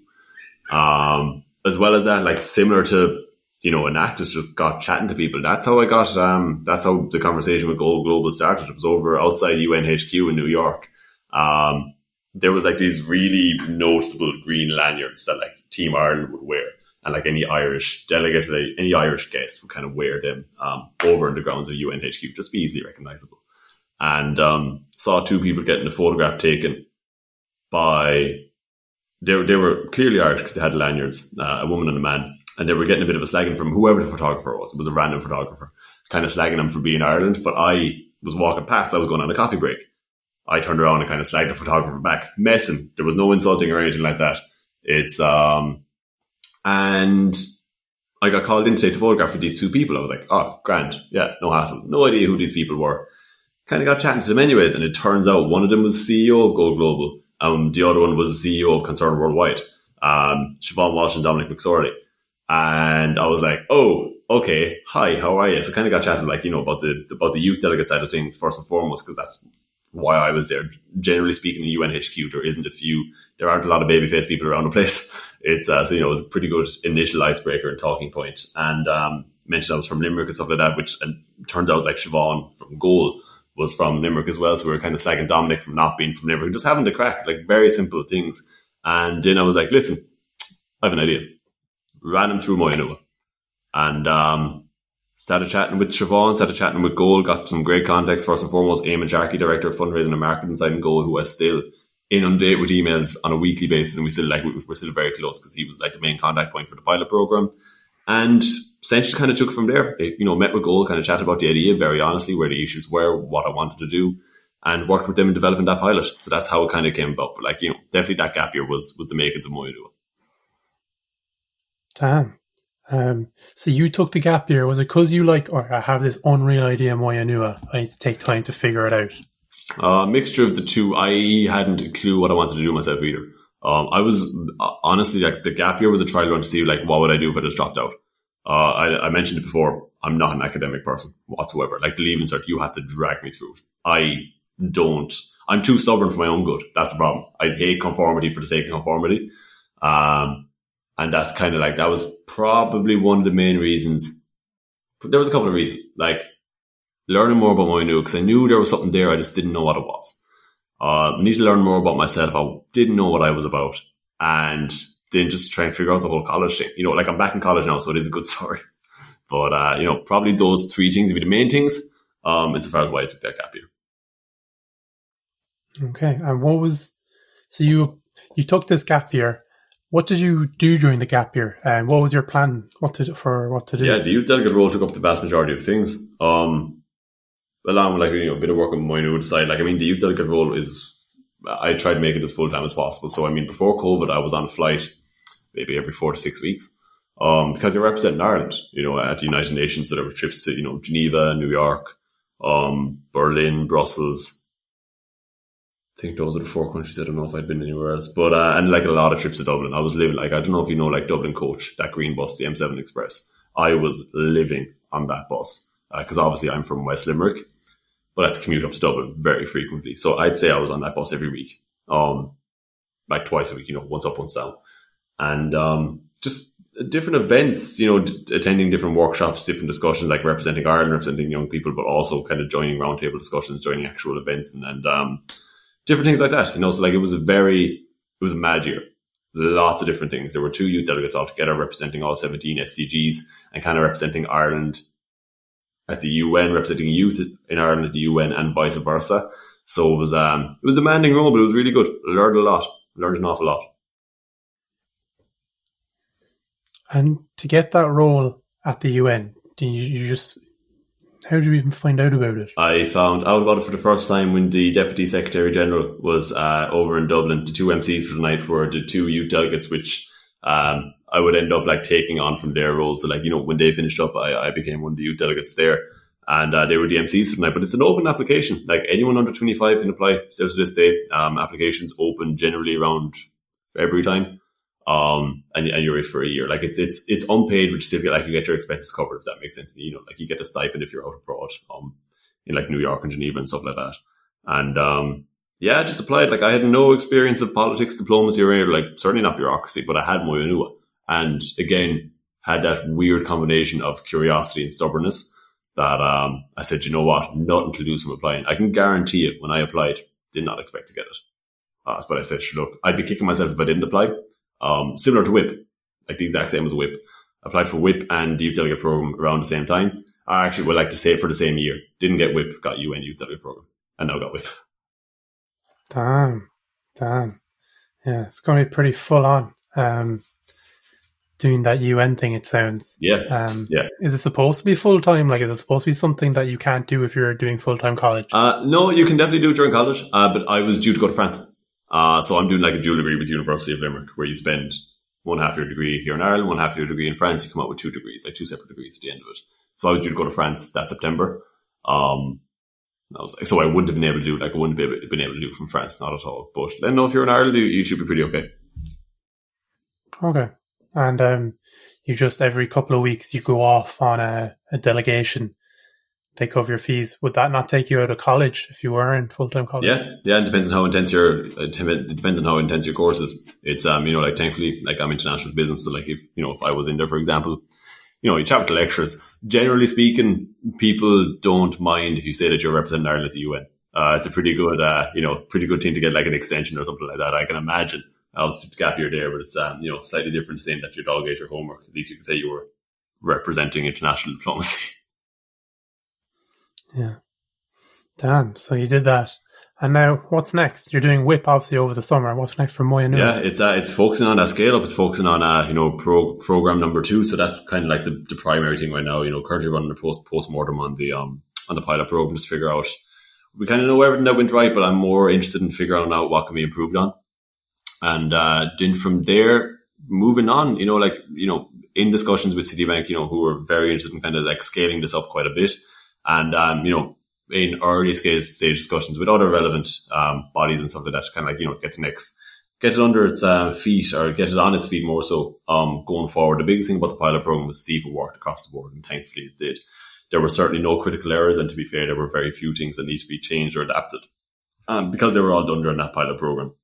Um, as well as that, like similar to you know, Enactus just got chatting to people. That's how I got. Um, that's how the conversation with Goal Global started. It was over outside UNHQ in New York. Um, there was like these really noticeable green lanyards that like Team Ireland would wear, and like any Irish delegate, or any Irish guest would kind of wear them um, over in the grounds of UNHQ, just be easily recognizable. And um, saw two people getting a photograph taken by. They, they were clearly Irish because they had lanyards, uh, a woman and a man and they were getting a bit of a slagging from whoever the photographer was. It was a random photographer, kind of slagging them for being Ireland. But I was walking past. I was going on a coffee break. I turned around and kind of slagged the photographer back, messing. There was no insulting or anything like that. It's um, and I got called in to take a photograph with these two people. I was like, oh, grand, yeah, no hassle. No idea who these people were. Kind of got chatting to them anyways, and it turns out one of them was CEO of Goal Global. Um, the other one was CEO of Concern Worldwide. Um, Siobhan Walsh and Dominic MacSorley. And I was like, oh, okay, hi, how are you? So kind of got chatting like, you know, about the, about the youth delegate side of things first and foremost, because that's why I was there. Generally speaking, in UNHQ, there isn't a few, there aren't a lot of babyface people around the place. It's, uh, so, you know, it was a pretty good initial icebreaker and talking point. And, um, mentioned I was from Limerick and stuff like that, which and turned out like Siobhan from Goal was from Limerick as well. So we were kind of slagging Dominic from not being from Limerick, just having the craic, like very simple things. And then I was like, listen, I have an idea ran him through my Moyonua. And um, started chatting with Siobhan, started chatting with Goal, got some great context. First and foremost, Eamon Jarkey, Director of Fundraising and Marketing inside in Goal, who was still inundated with emails on a weekly basis. And we still like, we're still very close because he was like the main contact point for the pilot program. And essentially kind of took from there. It, you know, met with Goal, kind of chatted about the idea very honestly, where the issues were, what I wanted to do, and worked with them in developing that pilot. So that's how it kind of came about. But like, you know, definitely that gap year was was the makings of Moyonua. Damn. Um, so you took the gap year. Was it because you like, or I have this unreal idea Moyonua. I need to take time to figure it out. A uh, mixture of the two. I hadn't a clue what I wanted to do myself either. Um, I was uh, honestly like the gap year was a trial run to see like what would I do if I just dropped out. Uh, I, I, mentioned it before. I'm not an academic person whatsoever. Like the leaving cert, you had to drag me through. I don't. I'm too stubborn for my own good. That's the problem. I hate conformity for the sake of conformity. Um, and that's kind of like, that was probably one of the main reasons. There was a couple of reasons, like learning more about Moyonua because I knew there was something there. I just didn't know what it was. Uh, I need to learn more about myself. I didn't know what I was about and then just try and figure out the whole college thing. You know, like I'm back in college now, so it is a good story. But uh, you know, probably those three things would be the main things. Um, insofar as why I took that gap year. Okay, and what was so you you took this gap year? What did you do during the gap year, and what was your plan? What to for what to do? Yeah, the youth delegate role took up the vast majority of things. Um, along with like you know a bit of work on my own side. Like I mean, the youth delegate role is I tried to make it as full time as possible. So I mean, before COVID, I was on a flight maybe every four to six weeks. Um, because you're representing Ireland, you know, at the United Nations, so there were trips to, you know, Geneva, New York, um, Berlin, Brussels. I think those are the four countries. I don't know if I'd been anywhere else, but uh, and like a lot of trips to Dublin. I was living like I don't know if you know like Dublin Coach, that green bus, the M7 Express. I was living on that bus because uh, obviously I'm from West Limerick, but I had to commute up to Dublin very frequently. So I'd say I was on that bus every week, um, like twice a week. You know, once up, once down, and um, just different events, you know, d- attending different workshops, different discussions, like representing Ireland, representing young people, but also kind of joining roundtable discussions, joining actual events, and, and um, different things like that. You know, so like it was a very, it was a mad year. Lots of different things. There were two youth delegates all together representing all 17 SDGs and kind of representing Ireland at the UN, representing youth in Ireland at the UN and vice versa. So it was, um, it was a demanding role, but it was really good. I learned a lot, learned an awful lot. And to get that role at the UN, you, you just how did you even find out about it? I found out about it for the first time when the Deputy Secretary General was uh, over in Dublin. The two MCs for the night were the two youth delegates, which um, I would end up like taking on from their roles. So, like, you know, when they finished up, I, I became one of the youth delegates there. And uh, they were the MCs for the night. But it's an open application. Like, anyone under 25 can apply still to this day. Um, applications open generally around February time um, and, and you're in for a year. Like it's it's it's unpaid, which is like you get your expenses covered, if that makes sense. You know, like you get a stipend if you're out abroad, um, in like New York and Geneva and stuff like that. And um, yeah, I just applied. Like I had no experience of politics, diplomacy, or anything, like certainly not bureaucracy, but I had my Unua. And again, had that weird combination of curiosity and stubbornness that um, I said, you know what, nothing to lose from applying. I can guarantee it. When I applied, did not expect to get it. Uh, but I said, look, I'd be kicking myself if I didn't apply um, similar to WIP, like the exact same as WIP. Applied for WIP and Youth Delegate Program around the same time. I actually would like to say it for the same year. Didn't get WIP, got UN Youth Delegate Program, and now got WIP. Damn, damn. Yeah, it's going to be pretty full on. Um, doing that UN thing, it sounds. Yeah. Um, yeah. Is it supposed to be full time? Like, is it supposed to be something that you can't do if you're doing full time college? Uh, no, you can definitely do it during college. Uh, but I was due to go to France. Uh, so I'm doing like a dual degree with University of Limerick, where you spend one half your degree here in Ireland, one half your degree in France. You come out with two degrees, like two separate degrees at the end of it. So I was due to go to France that September. Um, I was like, so I wouldn't have been able to do. Like I wouldn't have been able to do from France, not at all. But let know if you're in Ireland, you, you should be pretty okay. Okay, and um, you just every couple of weeks you go off on a, a delegation they cover your fees. Would that not take you out of college if you were in full time college? Yeah, yeah. It depends on how intense your it depends on how intense your course is. It's um you know like thankfully like I'm international business, so like if you know if I was in there for example, you know you chat with the lecturers. Generally speaking, people don't mind if you say that you're representing Ireland at the UN. Uh, it's a pretty good uh you know pretty good thing to get like an extension or something like that. I can imagine. Obviously, the gap year there, but it's um you know slightly different saying that your dog ate your homework. At least you can say you were representing international diplomacy. Yeah. Damn. So you did that. And now, what's next? You're doing WIP obviously over the summer. What's next for Moya Yeah, it's uh, it's focusing on that scale up. It's focusing on uh, you know pro- program number two. So that's kind of like the, the primary thing right now. You know, currently running the post post mortem on the um on the pilot program just figure out. We kind of know everything that went right, but I'm more interested in figuring out what can be improved on. And uh, then from there, moving on, you know, like you know, in discussions with Citibank, you know, who were very interested in kind of like scaling this up quite a bit and um, you know in early stage stage discussions with other relevant um, bodies and stuff like that to kind of like you know get the next get it under its uh, feet or get it on its feet more so um, going forward. The biggest thing about the pilot program was see if it worked across the board, and thankfully it did. There were certainly no critical errors, and to be fair, there were very few things that need to be changed or adapted um, because they were all done during that pilot program.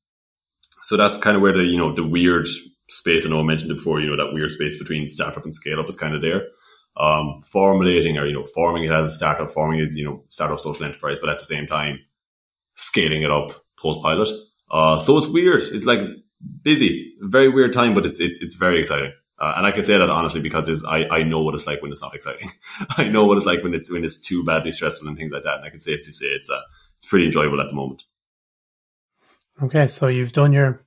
So that's kind of where the you know the weird space I know I mentioned it before. You know that weird space between startup and scale up is kind of there um, formulating or, you know, forming it as a startup, forming it, you know, startup social enterprise, but at the same time, scaling it up post pilot. Uh, so it's weird. It's like busy, very weird time, but it's, it's, it's very exciting. Uh, and I can say that honestly because I, I know what it's like when it's not exciting. I know what it's like when it's when it's too badly stressful and things like that. And I can safely say it's uh, it's pretty enjoyable at the moment. Okay, so you've done your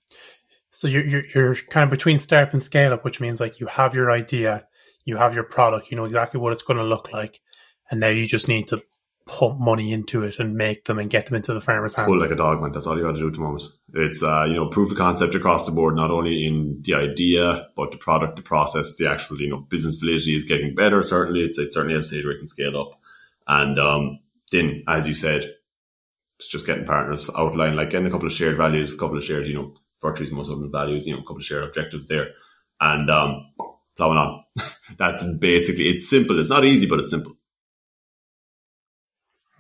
so you're, you're you're kind of between startup and scale up, which means like you have your idea, you have your product, you know exactly what it's going to look like, and now you just need to pump money into it and make them and get them into the farmer's hands. Pull like a dog, man. That's all you got to do at the moment. It's uh, you know proof of concept across the board, not only in the idea but the product, the process, the actual you know business validity is getting better. Certainly, it's it certainly has stage where it can scale up, and um, then as you said, it's just getting partners outlined, like getting a couple of shared values, a couple of shared you know virtues, most of them values, you know, a couple of shared objectives there, and um, plowing on. That's basically it's simple. It's not easy, but it's simple.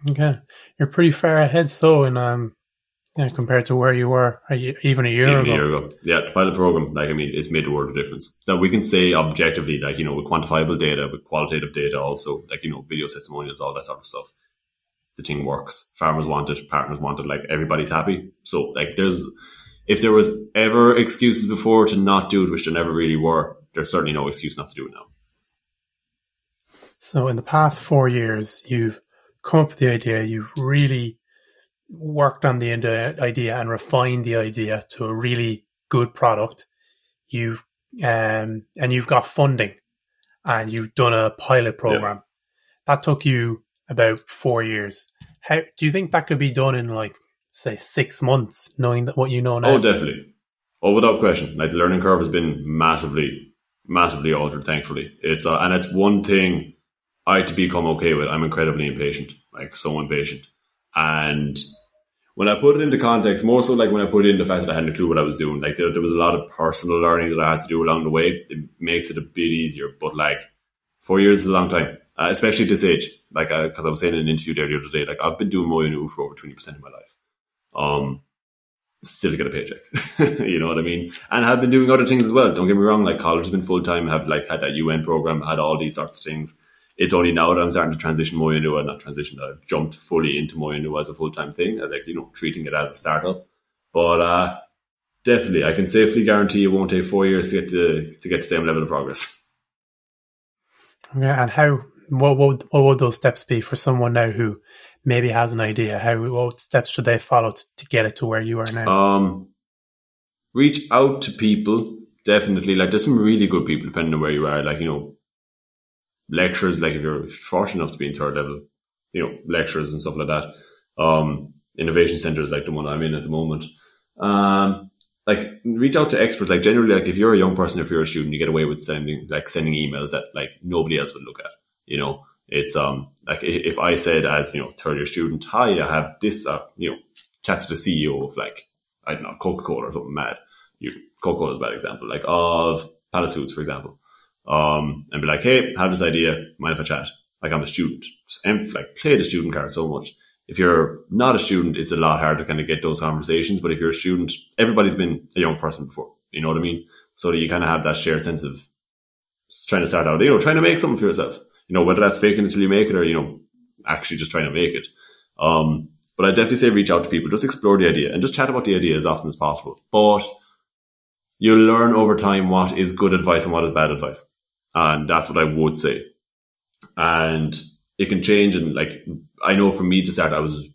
Okay, you're pretty far ahead, so in um, yeah, compared to where you were a, even a year even ago. A year ago, yeah. Pilot program, like I mean, it's made a world of difference. That we can say objectively, like you know, with quantifiable data, with qualitative data, also like you know, video testimonials, all that sort of stuff. The thing works. Farmers want it, partners want it. Like everybody's happy. So like, there's if there was ever excuses before to not do it, which there never really were, there's certainly no excuse not to do it now. So in the past four years, you've come up with the idea, you've really worked on the idea and refined the idea to a really good product. You've um, and you've got funding, and you've done a pilot program. Yeah. That took you about four years. How do you think that could be done in like say six months, knowing that what you know now? Oh, definitely. Oh, without question. Like the learning curve has been massively, massively altered. Thankfully, it's uh, and it's one thing I had to become okay with. I'm incredibly impatient, like so impatient. And when I put it into context, more so like when I put in the fact that I hadn't a clue what I was doing, like there, there was a lot of personal learning that I had to do along the way. It makes it a bit easier, but like four years is a long time, uh, especially at this age. Like, because uh, I was saying in an interview there the other day, like I've been doing Moyonua for over 20% of my life. Um, still get a paycheck. you know what I mean? And have been doing other things as well. Don't get me wrong, like college has been full time, have like had that UN program, had all these sorts of things it's only now that I'm starting to transition Moyonua, and not transition, I've jumped fully into Moyonua as a full time thing, like, you know, treating it as a startup. But uh, definitely, I can safely guarantee it won't take four years to get to, to get the same level of progress. Yeah, and how, what would, what would those steps be for someone now who maybe has an idea? How, what steps should they follow to, to get it to where you are now? Um, reach out to people, definitely. Like, there's some really good people, depending on where you are. Like, you know, lectures, like if you're fortunate enough to be in third level, you know, lectures and stuff like that. Um, innovation centers like the one I'm in at the moment. Um, like reach out to experts. Like generally, like if you're a young person, if you're a student, you get away with sending like sending emails that like nobody else would look at. You know, it's um like if I said as you know third year student, hi, I have this, uh, you know, chat to the CEO of like I don't know Coca Cola or something mad. You Coca Cola is a bad example, like of Pallas Foods, for example um, and be like, hey, I have this idea, mind if I chat? Like I'm a student, and like play the student card so much. If you're not a student, it's a lot harder to kind of get those conversations. But if you're a student, everybody's been a young person before. You know what I mean? So that you kind of have that shared sense of trying to start out, you know, trying to make something for yourself. You know, whether that's faking it till you make it or, you know, actually just trying to make it. Um, but I definitely say reach out to people, just explore the idea and just chat about the idea as often as possible. But you'll learn over time what is good advice and what is bad advice. And that's what I would say. And it can change. And like, I know for me to start, I was,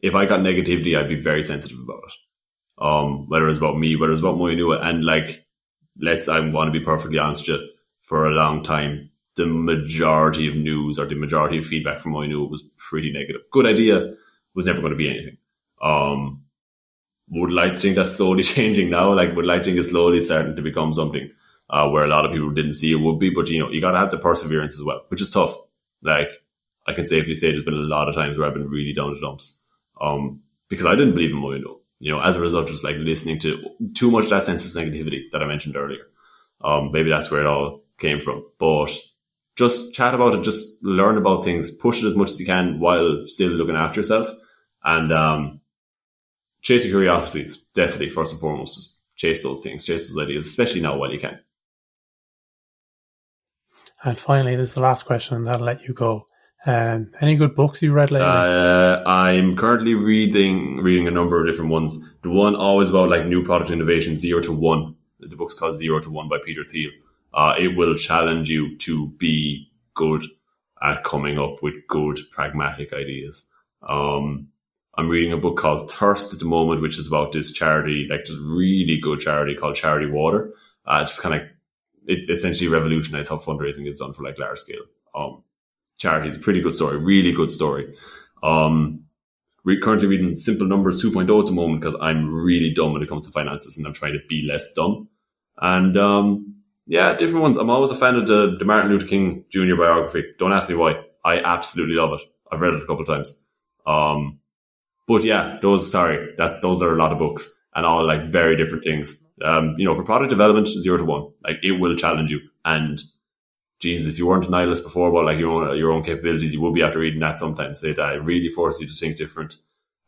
if I got negativity, I'd be very sensitive about it. Um, whether it's about me, whether it's about Moyonua. And like, let's, I want to be perfectly honest with you, for a long time, the majority of news or the majority of feedback from Moyonua was pretty negative. Good idea was never going to be anything. Um, would like to think that's slowly changing now. Like, would like to think it's slowly starting to become something uh, where a lot of people didn't see it would be. But you know, you got to have the perseverance as well, which is tough. Like I can safely say, there's been a lot of times where I've been really down the dumps, um, because I didn't believe in Moyonua. You know, as a result, just like listening to too much that sense of negativity that I mentioned earlier. Um, maybe that's where it all came from. But just chat about it, just learn about things, push it as much as you can while still looking after yourself, and um, chase your curiosities. Definitely, first and foremost, just chase those things, chase those ideas, especially now while you can. And finally, this is the last question, and that'll let you go. Um, any good books you've read lately? Uh, I'm currently reading reading a number of different ones. The one always about like new product innovation, zero to one. The book's called Zero to One by Peter Thiel. Uh, it will challenge you to be good at coming up with good pragmatic ideas. Um, I'm reading a book called Thirst at the moment, which is about this charity, like this really good charity called Charity Water. Uh, just kind of it essentially revolutionized how fundraising is done for like large scale um, charities. Pretty good story, really good story. Um, re- currently reading Simple Numbers 2.0 at the moment because I'm really dumb when it comes to finances and I'm trying to be less dumb. And um, yeah, different ones. I'm always a fan of the, the Martin Luther King Jr. biography. Don't ask me why. I absolutely love it. I've read it a couple of times. Um, but yeah, those sorry, that's those are a lot of books and all like very different things. Um, you know, for product development, zero to one, like it will challenge you. And Jesus, if you weren't a nihilist before about like your own your own capabilities, you will be after reading that sometimes. It uh, really forces you to think different.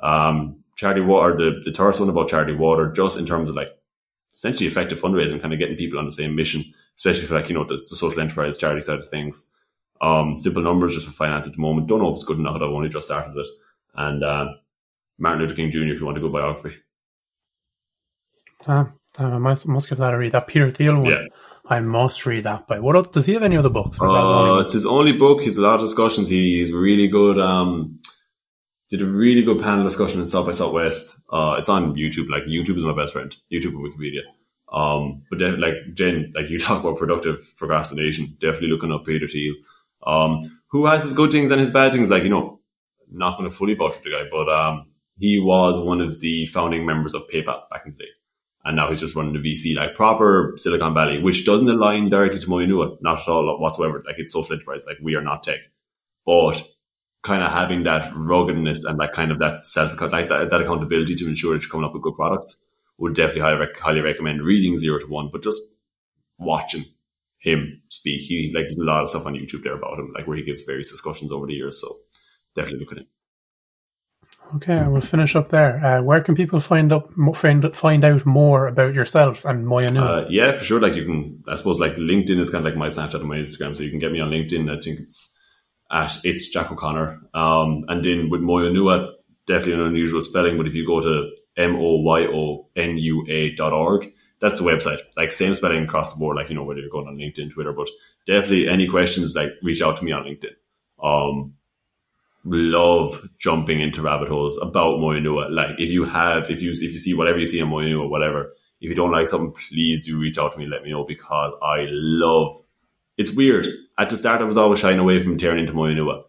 Um, charity water, the the first one about charity water, just in terms of like essentially effective fundraising, kind of getting people on the same mission, especially for like you know the, the social enterprise charity side of things. Um, simple numbers just for finance at the moment. Don't know if it's good enough. I've only just started it, and uh, Martin Luther King Jr. if you want to go biography. Damn, damn, I must, must give that a read. That Peter Thiel one, Yeah. I must read that by. What else, does he have any other books? Or is that his Uh, it's his only book. He's a lot of discussions. He, he's really good. Um, did a really good panel discussion in South by Southwest. Uh, it's on YouTube. Like YouTube is my best friend. YouTube and Wikipedia. Um, but like Jen, like you talk about productive procrastination. Definitely looking up Peter Thiel. Um, who has his good things and his bad things? Like you know, not going to fully vouch for the guy, but um, he was one of the founding members of PayPal back in the day and now he's just running the VC like proper Silicon Valley, which doesn't align directly to Moyonua, not at all whatsoever. Like it's social enterprise, like we are not tech, but kind of having that ruggedness and that kind of that self like that, that accountability to ensure that you're coming up with good products would definitely highly, highly recommend reading Zero to One, but just watching him speak. He like there's a lot of stuff on YouTube there about him, like where he gives various discussions over the years. So definitely look at him. Okay, I will finish up there. Uh, where can people find up find find out more about yourself and Moya? Uh, yeah, for sure. Like you can, I suppose, like LinkedIn is kind of like my Snapchat and my Instagram, so you can get me on LinkedIn. I think it's at it's Jack O'Connor. Um, and then with Moyonua, definitely an unusual spelling, but if you go to m o y o n u a dot org, that's the website. Like same spelling across the board. Like you know whether you're going on LinkedIn, Twitter, but definitely any questions, like reach out to me on LinkedIn. Um, love jumping into rabbit holes about Moyonua. Like if you have, if you if you see whatever you see on Moyonua, whatever, if you don't like something, please do reach out to me. Let me know because I love. It's weird. At the start, I was always shying away from tearing into Moyonua.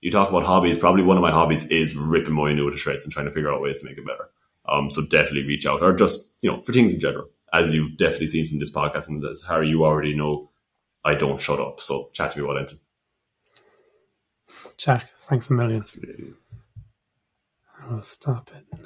You talk about hobbies. Probably one of my hobbies is ripping Moyonua to shreds and trying to figure out ways to make it better. Um, so definitely reach out, or just you know, for things in general. As you've definitely seen from this podcast, and as Harry, you already know, I don't shut up. So chat to me about anything. Jack, thanks a million. I will stop it.